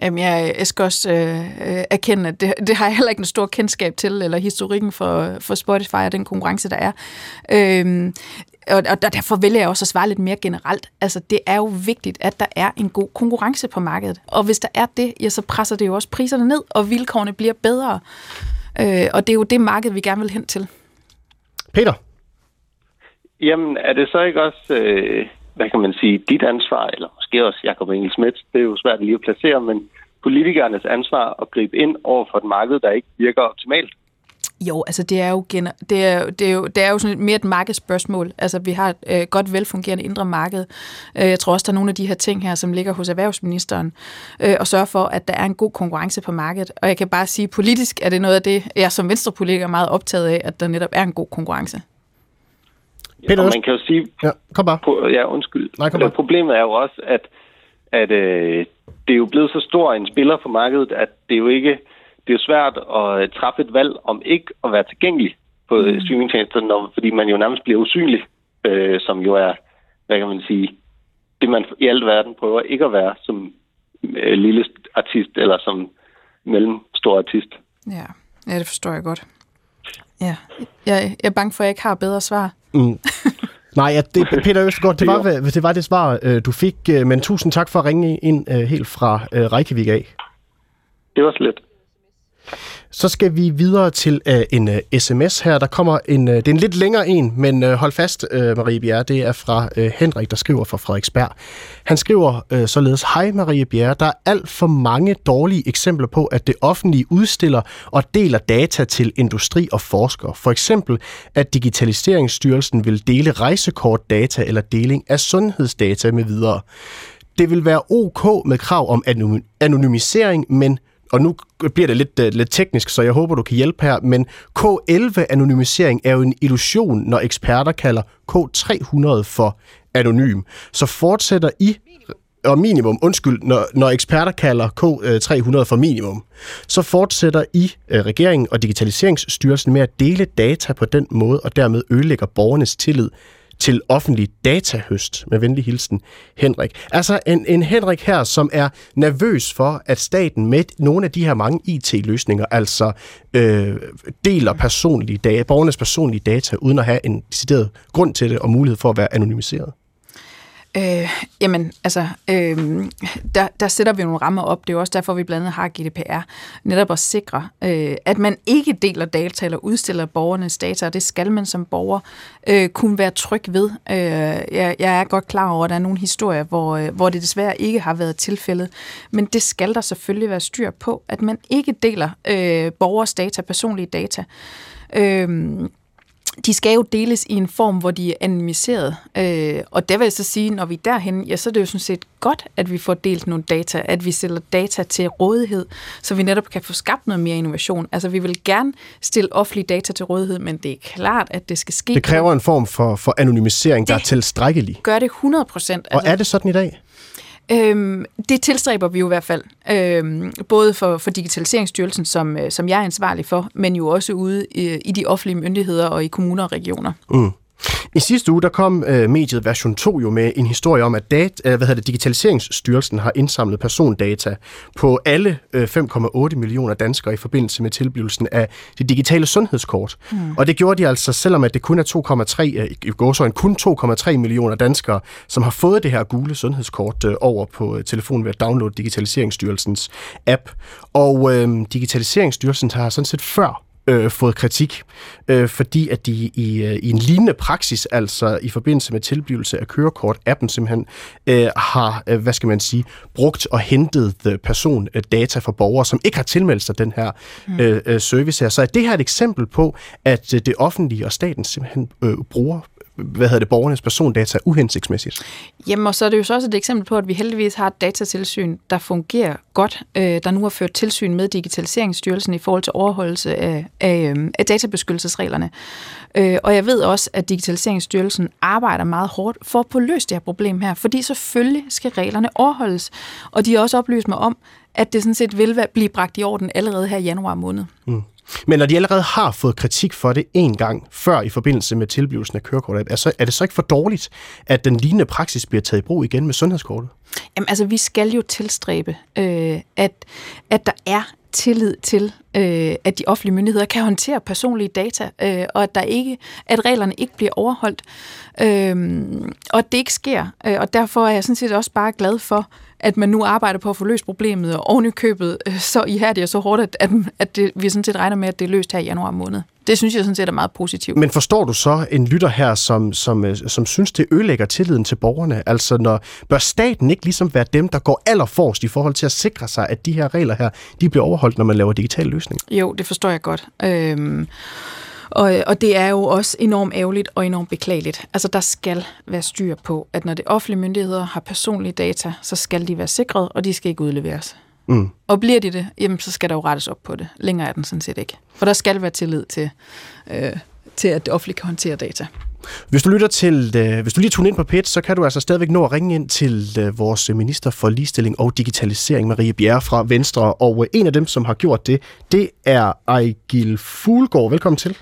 Jamen, jeg, jeg skal også øh, erkende, at det, det har jeg heller ikke en stor kendskab til, eller historikken for, for Spotify og den konkurrence, der er. Øhm, og, og derfor vælger jeg også at svare lidt mere generelt. Altså, det er jo vigtigt, at der er en god konkurrence på markedet. Og hvis der er det, ja, så presser det jo også priserne ned, og vilkårene bliver bedre. Øh, og det er jo det marked, vi gerne vil hen til. Peter? Jamen, er det så ikke også... Øh hvad kan man sige, dit ansvar, eller måske også Jacob Engel Schmidt, det er jo svært lige at placere, men politikernes ansvar at gribe ind over for et marked, der ikke virker optimalt? Jo, altså det er jo, gener- det er, det er jo, det er jo sådan mere et markedsspørgsmål. Altså vi har et øh, godt velfungerende indre marked. Øh, jeg tror også, der er nogle af de her ting her, som ligger hos erhvervsministeren, øh, og sørge for, at der er en god konkurrence på markedet. Og jeg kan bare sige, politisk er det noget af det, jeg som venstrepolitiker er meget optaget af, at der netop er en god konkurrence. Peter, og man kan jo sige... Ja, kom bare. På, ja, undskyld. Nej, kom bare. Problemet er jo også, at, at øh, det er jo blevet så stor en spiller på markedet, at det er jo ikke... Det er svært at øh, træffe et valg om ikke at være tilgængelig på mm. streamingtjenesterne, fordi man jo nærmest bliver usynlig, øh, som jo er, hvad kan man sige, det man i al verden prøver ikke at være som øh, lille artist eller som mellemstor artist. Ja. ja, det forstår jeg godt. Ja, jeg, jeg er bange for, at jeg ikke har bedre svar. Mm. Nej, ja, det, Peter Østergaard, det var, det var det svar, øh, du fik, øh, men tusind tak for at ringe ind øh, helt fra Reykjavik af. Det var slet. Så skal vi videre til uh, en øh, uh, sms her. Der kommer en, uh, det er en lidt længere en, men uh, hold fast, uh, Marie Bjerre. Det er fra uh, Henrik, der skriver fra Frederiksberg. Han skriver uh, således, Hej Marie Bjerre, der er alt for mange dårlige eksempler på, at det offentlige udstiller og deler data til industri og forskere. For eksempel, at Digitaliseringsstyrelsen vil dele rejsekortdata eller deling af sundhedsdata med videre. Det vil være ok med krav om anonymisering, men og nu bliver det lidt, uh, lidt teknisk, så jeg håber, du kan hjælpe her, men K11-anonymisering er jo en illusion, når eksperter kalder K300 for anonym. Så fortsætter I og minimum, undskyld, når, når eksperter kalder K300 øh, for minimum, så fortsætter I, øh, regeringen og Digitaliseringsstyrelsen med at dele data på den måde, og dermed ødelægger borgernes tillid til offentlig datahøst. Med venlig hilsen, Henrik. Altså en, en Henrik her, som er nervøs for, at staten med nogle af de her mange IT-løsninger, altså øh, deler personlige data, borgernes personlige data, uden at have en decideret grund til det og mulighed for at være anonymiseret. Øh, jamen, altså, øh, der, der sætter vi nogle rammer op. Det er jo også derfor, vi blandt andet har GDPR. Netop at sikre, øh, at man ikke deler data eller udstiller borgernes data, og det skal man som borger øh, kunne være tryg ved. Øh, jeg, jeg er godt klar over, at der er nogle historier, hvor, øh, hvor det desværre ikke har været tilfældet. Men det skal der selvfølgelig være styr på, at man ikke deler øh, borgers data, personlige data. Øh, de skal jo deles i en form, hvor de er anonymiseret. Øh, og der vil jeg så sige, når vi er derhen, ja, så er det jo sådan set godt, at vi får delt nogle data, at vi stiller data til rådighed, så vi netop kan få skabt noget mere innovation. Altså, vi vil gerne stille offentlige data til rådighed, men det er klart, at det skal ske. Det kræver en form for, for anonymisering, det der er tilstrækkelig. gør det 100 procent. Altså, og er det sådan i dag? Øhm, det tilstræber vi jo i hvert fald, øhm, både for, for Digitaliseringsstyrelsen, som, øh, som jeg er ansvarlig for, men jo også ude i, i de offentlige myndigheder og i kommuner og regioner. Mm. I sidste uge der kom øh, mediet Version 2 jo med en historie om, at dat, øh, hvad hedder det, Digitaliseringsstyrelsen har indsamlet persondata på alle øh, 5,8 millioner danskere i forbindelse med tilblivelsen af det digitale sundhedskort. Mm. Og det gjorde de altså, selvom at det kun er 2,3, øh, i en kun 2,3 millioner danskere, som har fået det her gule sundhedskort øh, over på øh, telefonen ved at downloade Digitaliseringsstyrelsens app. Og øh, Digitaliseringsstyrelsen har sådan set før øh, fået kritik, øh, fordi at de i, øh, i en lignende praksis, altså i forbindelse med tilblivelse af kørekort, appen simpelthen øh, har, øh, hvad skal man sige, brugt og hentet øh, persondata fra borgere, som ikke har tilmeldt sig den her mm. øh, øh, service her. Så er det her et eksempel på, at øh, det offentlige og staten simpelthen øh, bruger hvad hedder det, borgernes persondata uhensigtsmæssigt. Jamen, og så er det jo så også et eksempel på, at vi heldigvis har et datatilsyn, der fungerer godt, øh, der nu har ført tilsyn med Digitaliseringsstyrelsen i forhold til overholdelse af, af, øh, af databeskyttelsesreglerne. Øh, og jeg ved også, at Digitaliseringsstyrelsen arbejder meget hårdt for at få løst det her problem her, fordi selvfølgelig skal reglerne overholdes. Og de har også oplyst mig om, at det sådan set vil blive bragt i orden allerede her i januar måned. Mm. Men når de allerede har fået kritik for det en gang før i forbindelse med tilblivelsen af kørekortet, er, så, er det så ikke for dårligt, at den lignende praksis bliver taget i brug igen med sundhedskortet? Jamen altså, vi skal jo tilstræbe, øh, at, at der er tillid til, øh, at de offentlige myndigheder kan håndtere personlige data, øh, og at der ikke, at reglerne ikke bliver overholdt, øh, og at det ikke sker. Øh, og derfor er jeg sådan set også bare glad for, at man nu arbejder på at få løst problemet, og oven i købet øh, så ihærdigt og så hårdt, at, at, at det, vi sådan set regner med, at det er løst her i januar måned. Det synes jeg sådan set er meget positivt. Men forstår du så en lytter her, som, som, øh, som synes, det ødelægger tilliden til borgerne? Altså, når, bør staten ikke ligesom være dem, der går allerforrest i forhold til at sikre sig, at de her regler her, de bliver overholdt, når man laver digitale løsninger? Jo, det forstår jeg godt. Øhm, og, og det er jo også enormt ærgerligt og enormt beklageligt. Altså, der skal være styr på, at når det offentlige myndigheder har personlige data, så skal de være sikret, og de skal ikke udleveres. Mm. Og bliver de det, jamen, så skal der jo rettes op på det. Længere er den sådan set ikke. For der skal være tillid til, øh, til at det offentlige kan håndtere data. Hvis du lytter til, øh, hvis du lige tuner ind på PET, så kan du altså stadigvæk nå at ringe ind til øh, vores minister for ligestilling og digitalisering, Marie Bjerre fra Venstre. Og øh, en af dem, som har gjort det, det er Ejgil Fuglgaard. Velkommen til.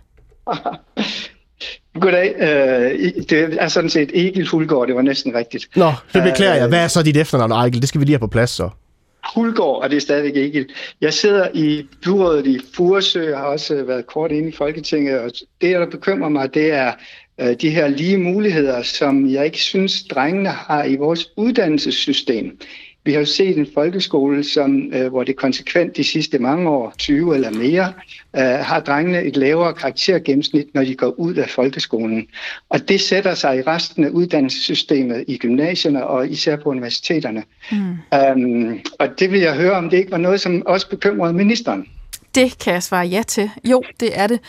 Goddag. Øh, det er sådan set Egil Fuldgaard, det var næsten rigtigt. Nå, det beklager jeg. Hvad er så dit efternavn, Egil? Det skal vi lige have på plads så. Hulgaard, og det er stadigvæk ikke. Jeg sidder i byrådet i Furesø, og har også været kort inde i Folketinget, og det, der bekymrer mig, det er øh, de her lige muligheder, som jeg ikke synes, drengene har i vores uddannelsessystem. Vi har jo set en folkeskole, som, øh, hvor det konsekvent de sidste mange år, 20 eller mere, øh, har drengene et lavere karaktergennemsnit, når de går ud af folkeskolen. Og det sætter sig i resten af uddannelsessystemet i gymnasierne og især på universiteterne. Mm. Um, og det vil jeg høre, om det ikke var noget, som også bekymrede ministeren. Det kan jeg svare ja til. Jo, det er det.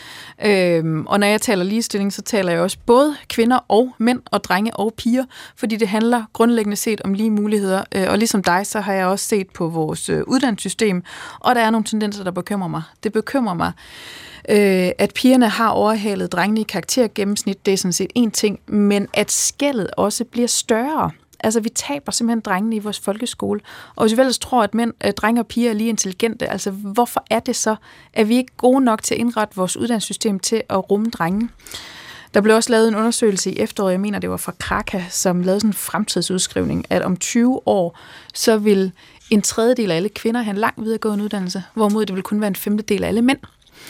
Øhm, og når jeg taler ligestilling, så taler jeg også både kvinder og mænd og drenge og piger, fordi det handler grundlæggende set om lige muligheder. Øh, og ligesom dig, så har jeg også set på vores øh, uddannelsessystem, og der er nogle tendenser, der bekymrer mig. Det bekymrer mig, øh, at pigerne har overhalet drengene i karaktergennemsnit, det er sådan set en ting, men at skældet også bliver større. Altså, vi taber simpelthen drengene i vores folkeskole. Og hvis vi ellers tror, at mænd, øh, drenge og piger er lige intelligente, altså, hvorfor er det så, at vi ikke gode nok til at indrette vores uddannelsessystem til at rumme drenge? Der blev også lavet en undersøgelse i efteråret, jeg mener, det var fra Kraka, som lavede sådan en fremtidsudskrivning, at om 20 år, så vil en tredjedel af alle kvinder have en lang videregående uddannelse, hvorimod det vil kun være en femtedel af alle mænd.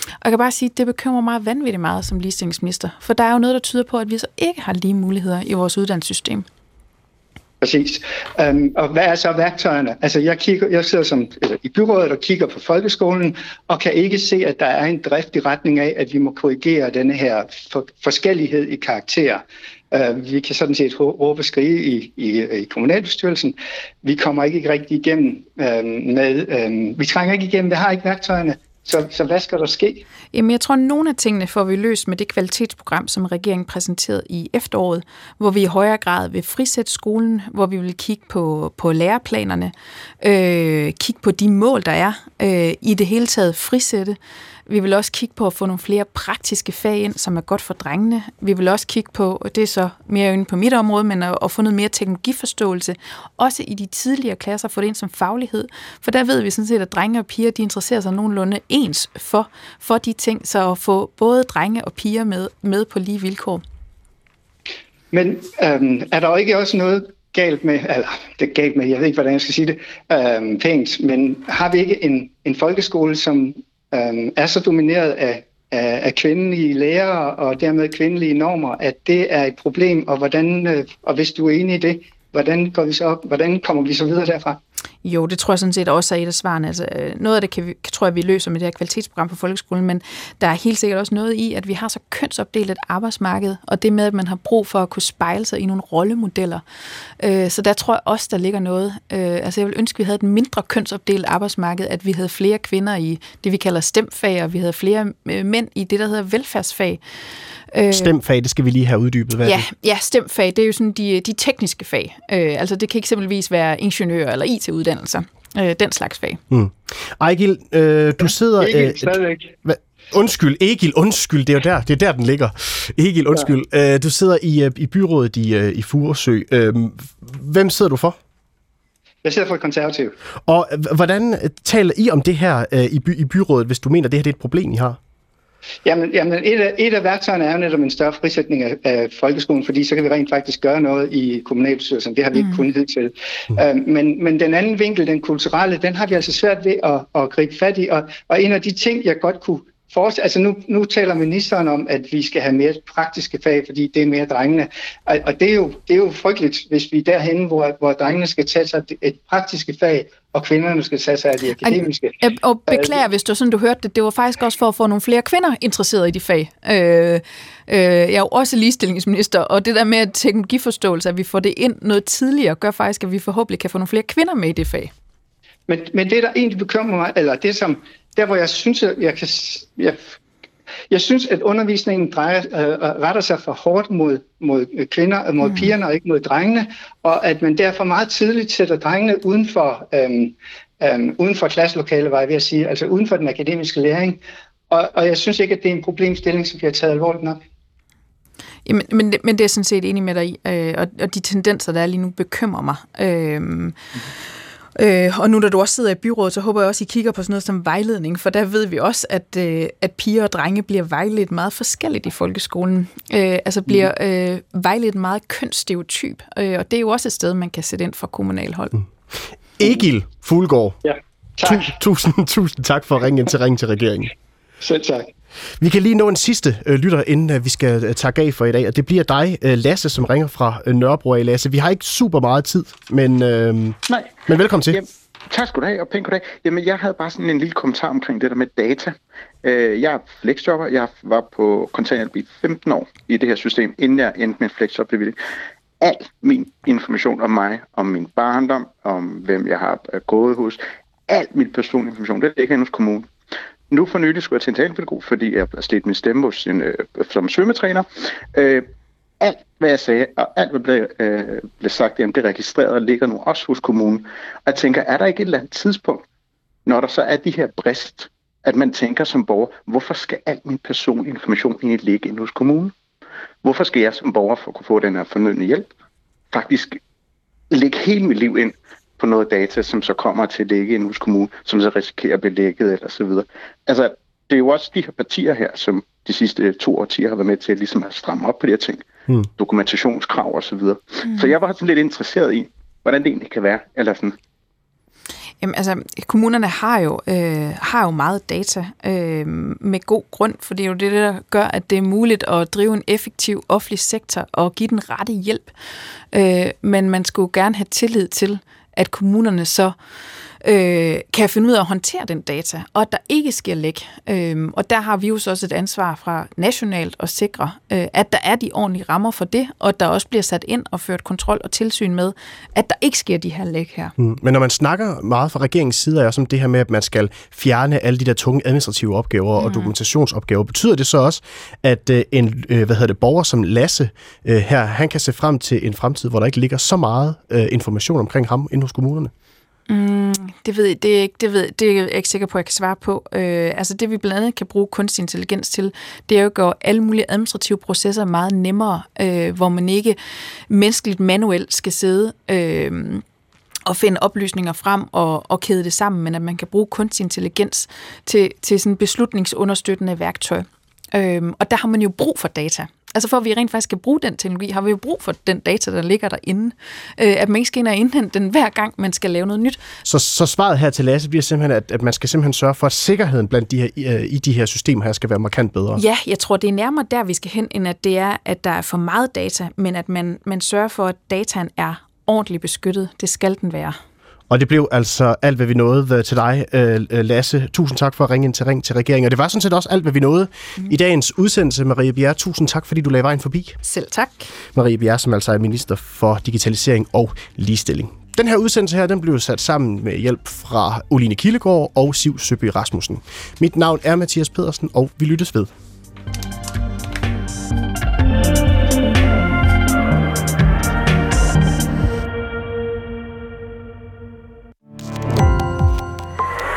Og jeg kan bare sige, at det bekymrer mig vanvittigt meget som ligestillingsminister, for der er jo noget, der tyder på, at vi så ikke har lige muligheder i vores uddannelsessystem. Præcis. Um, og hvad er så værktøjerne? Altså jeg, kigger, jeg sidder som, eller, i byrådet og kigger på folkeskolen, og kan ikke se, at der er en drift i retning af, at vi må korrigere denne her for, forskellighed i karakter. Uh, vi kan sådan set råbe og skrige i, i, i kommunalbestyrelsen. Vi kommer ikke rigtig igennem uh, med... Uh, vi trænger ikke igennem, vi har ikke værktøjerne. Så, så hvad skal der ske? Jamen, jeg tror, at nogle af tingene får vi løst med det kvalitetsprogram, som regeringen præsenterede i efteråret, hvor vi i højere grad vil frisætte skolen, hvor vi vil kigge på, på læreplanerne, øh, kigge på de mål, der er, øh, i det hele taget frisætte, vi vil også kigge på at få nogle flere praktiske fag ind, som er godt for drengene. Vi vil også kigge på, og det er så mere inde på mit område, men at, at få noget mere teknologiforståelse, også i de tidligere klasser, få det ind som faglighed. For der ved vi sådan set, at drenge og piger, de interesserer sig nogenlunde ens for, for de ting, så at få både drenge og piger med, med på lige vilkår. Men øhm, er der ikke også noget galt med, eller det er galt med, jeg ved ikke, hvordan jeg skal sige det, øhm, pænt, men har vi ikke en, en folkeskole, som øh, er så domineret af, af, af kvindelige lærere og dermed kvindelige normer, at det er et problem, og, hvordan, øh, og hvis du er enig i det, hvordan, går vi så, hvordan kommer vi så videre derfra? Jo, det tror jeg sådan set også er et af svarene. Altså, øh, noget af det kan vi, tror jeg, vi løser med det her kvalitetsprogram på folkeskolen, men der er helt sikkert også noget i, at vi har så kønsopdelt et arbejdsmarked, og det med, at man har brug for at kunne spejle sig i nogle rollemodeller. Øh, så der tror jeg også, der ligger noget. Øh, altså, jeg vil ønske, at vi havde et mindre kønsopdelt arbejdsmarked, at vi havde flere kvinder i det, vi kalder stemfag, og vi havde flere øh, mænd i det, der hedder velfærdsfag. Øh, stemfag, det skal vi lige have uddybet. Hvad ja, det? ja, stemfag, det er jo sådan de, de tekniske fag. Øh, altså det kan eksempelvis være ingeniør eller IT-uddannelser. Øh, den slags fag. Mm. Ejgil, øh, du sidder... Øh, hva, Undskyld, Egil, undskyld, det er jo der, det er der, den ligger. Egil, undskyld. Ja. Øh, du sidder i, øh, i byrådet i, øh, i Furesø. Øh, hvem sidder du for? Jeg sidder for et konservativ. Og hvordan taler I om det her øh, i, by, i byrådet, hvis du mener, det her det er et problem, I har? Jamen, jamen et, af, et af værktøjerne er jo netop en større frisætning af, af folkeskolen, fordi så kan vi rent faktisk gøre noget i kommunalbestyrelsen. Det har vi ikke mm. kunnet hidtil. Mm. Uh, men, men den anden vinkel, den kulturelle, den har vi altså svært ved at, at gribe fat i. Og, og en af de ting, jeg godt kunne forestille, altså nu, nu taler ministeren om, at vi skal have mere praktiske fag, fordi det er mere drengene. Og, og det, er jo, det er jo frygteligt, hvis vi er derhen, hvor, hvor drengene skal tage sig et praktiske fag, og kvinderne skal tage sig af de akademiske. Og, og beklager, hvis du sådan du hørte det, det var faktisk også for at få nogle flere kvinder interesseret i de fag. Øh, øh, jeg er jo også ligestillingsminister, og det der med teknologiforståelse, at vi får det ind noget tidligere, gør faktisk, at vi forhåbentlig kan få nogle flere kvinder med i det fag. Men, men det, der egentlig bekymrer mig, eller det som, der hvor jeg synes, at jeg kan, jeg, jeg synes, at undervisningen drejer, øh, retter sig for hårdt mod, mod kvinder, mod mm. pigerne og ikke mod drengene, og at man derfor meget tidligt sætter drengene uden for, øhm, øhm, uden for klasselokalet, var jeg ved at sige, altså uden for den akademiske læring. Og, og jeg synes ikke, at det er en problemstilling, som bliver taget alvorligt nok. Jamen, men, men det er jeg sådan set enig med dig i, øh, og, og de tendenser, der er lige nu, bekymrer mig. Øh, mm. Øh, og nu da du også sidder i byrådet, så håber jeg også, at I kigger på sådan noget som vejledning, for der ved vi også, at, øh, at piger og drenge bliver vejledt meget forskelligt i folkeskolen. Øh, altså bliver mm. øh, vejledt meget kønsstereotyp, øh, og det er jo også et sted, man kan sætte ind fra kommunalhold. Mm. Egil Fuglgaard. Ja, tak. Tu- tusind, tusind tak for at ringe ind til Ring til regeringen. Selv tak. Vi kan lige nå en sidste øh, lytter, inden øh, vi skal øh, takke af for i dag, og det bliver dig, øh, Lasse, som ringer fra øh, Nørrebro af. Lasse, vi har ikke super meget tid, men, øh, Nej. men velkommen til. Jamen, tak skal du have, og pænt goddag. Jamen, jeg havde bare sådan en lille kommentar omkring det der med data. Øh, jeg er flexjobber. Jeg var på kontanthjælp i 15 år i det her system, inden jeg endte med flexjobbevilling. Al min information om mig, om min barndom, om hvem jeg har gået hos, al min personlige information, det ligger hos kommunen. Nu for nylig skulle jeg til en talepædagog, fordi jeg har slet min stemme hos en, øh, som svømmetræner. Øh, alt, hvad jeg sagde, og alt, hvad blev, øh, blev sagt, jamen, det er registreret og ligger nu også hos kommunen. Og jeg tænker, er der ikke et eller andet tidspunkt, når der så er de her brist, at man tænker som borger, hvorfor skal al min personlige information egentlig ligge inde hos kommunen? Hvorfor skal jeg som borger for at kunne få den her fornødne hjælp, faktisk lægge hele mit liv ind på noget data, som så kommer til at ligge inde hos kommunen, som så risikerer at blive lækket eller så videre. Altså, det er jo også de her partier her, som de sidste to årtier har været med til at, ligesom at stramme op på de her ting. Mm. Dokumentationskrav og så videre. Mm. Så jeg var sådan lidt interesseret i, hvordan det egentlig kan være, eller sådan, Jamen, altså, kommunerne har jo, øh, har jo meget data øh, med god grund, for det er jo det, der gør, at det er muligt at drive en effektiv offentlig sektor og give den rette hjælp. Øh, men man skulle gerne have tillid til, at kommunerne så øh, kan finde ud af at håndtere den data, og at der ikke sker læk. Øh, og der har vi jo så også et ansvar fra nationalt at sikre, øh, at der er de ordentlige rammer for det, og at der også bliver sat ind og ført kontrol og tilsyn med, at der ikke sker de her læk her. Mm. Men når man snakker meget fra regeringens side, er også om det her med, at man skal fjerne alle de der tunge administrative opgaver mm. og dokumentationsopgaver. Betyder det så også, at øh, en øh, hvad hedder det, borger som Lasse øh, her, han kan se frem til en fremtid, hvor der ikke ligger så meget øh, information omkring ham inde hos kommunerne? Mm, det ved jeg, det er ikke, det ved, det er jeg ikke sikker på, at jeg kan svare på. Øh, altså det vi blandt andet kan bruge kunstig intelligens til, det er jo at gøre alle mulige administrative processer meget nemmere, øh, hvor man ikke menneskeligt manuelt skal sidde øh, og finde oplysninger frem og, og kæde det sammen, men at man kan bruge kunstig intelligens til, til sådan beslutningsunderstøttende værktøj. Øhm, og der har man jo brug for data. Altså for at vi rent faktisk skal bruge den teknologi, har vi jo brug for den data, der ligger derinde. Øh, at man ikke skal ind og indhente den hver gang, man skal lave noget nyt. Så, så svaret her til Lasse bliver simpelthen, at, at man skal simpelthen sørge for, at sikkerheden blandt de her, i, i de her systemer her skal være markant bedre. Ja, jeg tror, det er nærmere der, vi skal hen, end at det er, at der er for meget data, men at man, man sørger for, at dataen er ordentligt beskyttet. Det skal den være. Og det blev altså alt, hvad vi nåede til dig, øh, Lasse. Tusind tak for at ringe ind til Ring til regeringen. Og det var sådan set også alt, hvad vi nåede mm. i dagens udsendelse. Marie Bjerre, tusind tak, fordi du lagde vejen forbi. Selv tak. Marie Bjerre, som altså er minister for digitalisering og ligestilling. Den her udsendelse her, den blev sat sammen med hjælp fra Oline Kildegård og Siv Søby Rasmussen. Mit navn er Mathias Pedersen, og vi lyttes ved.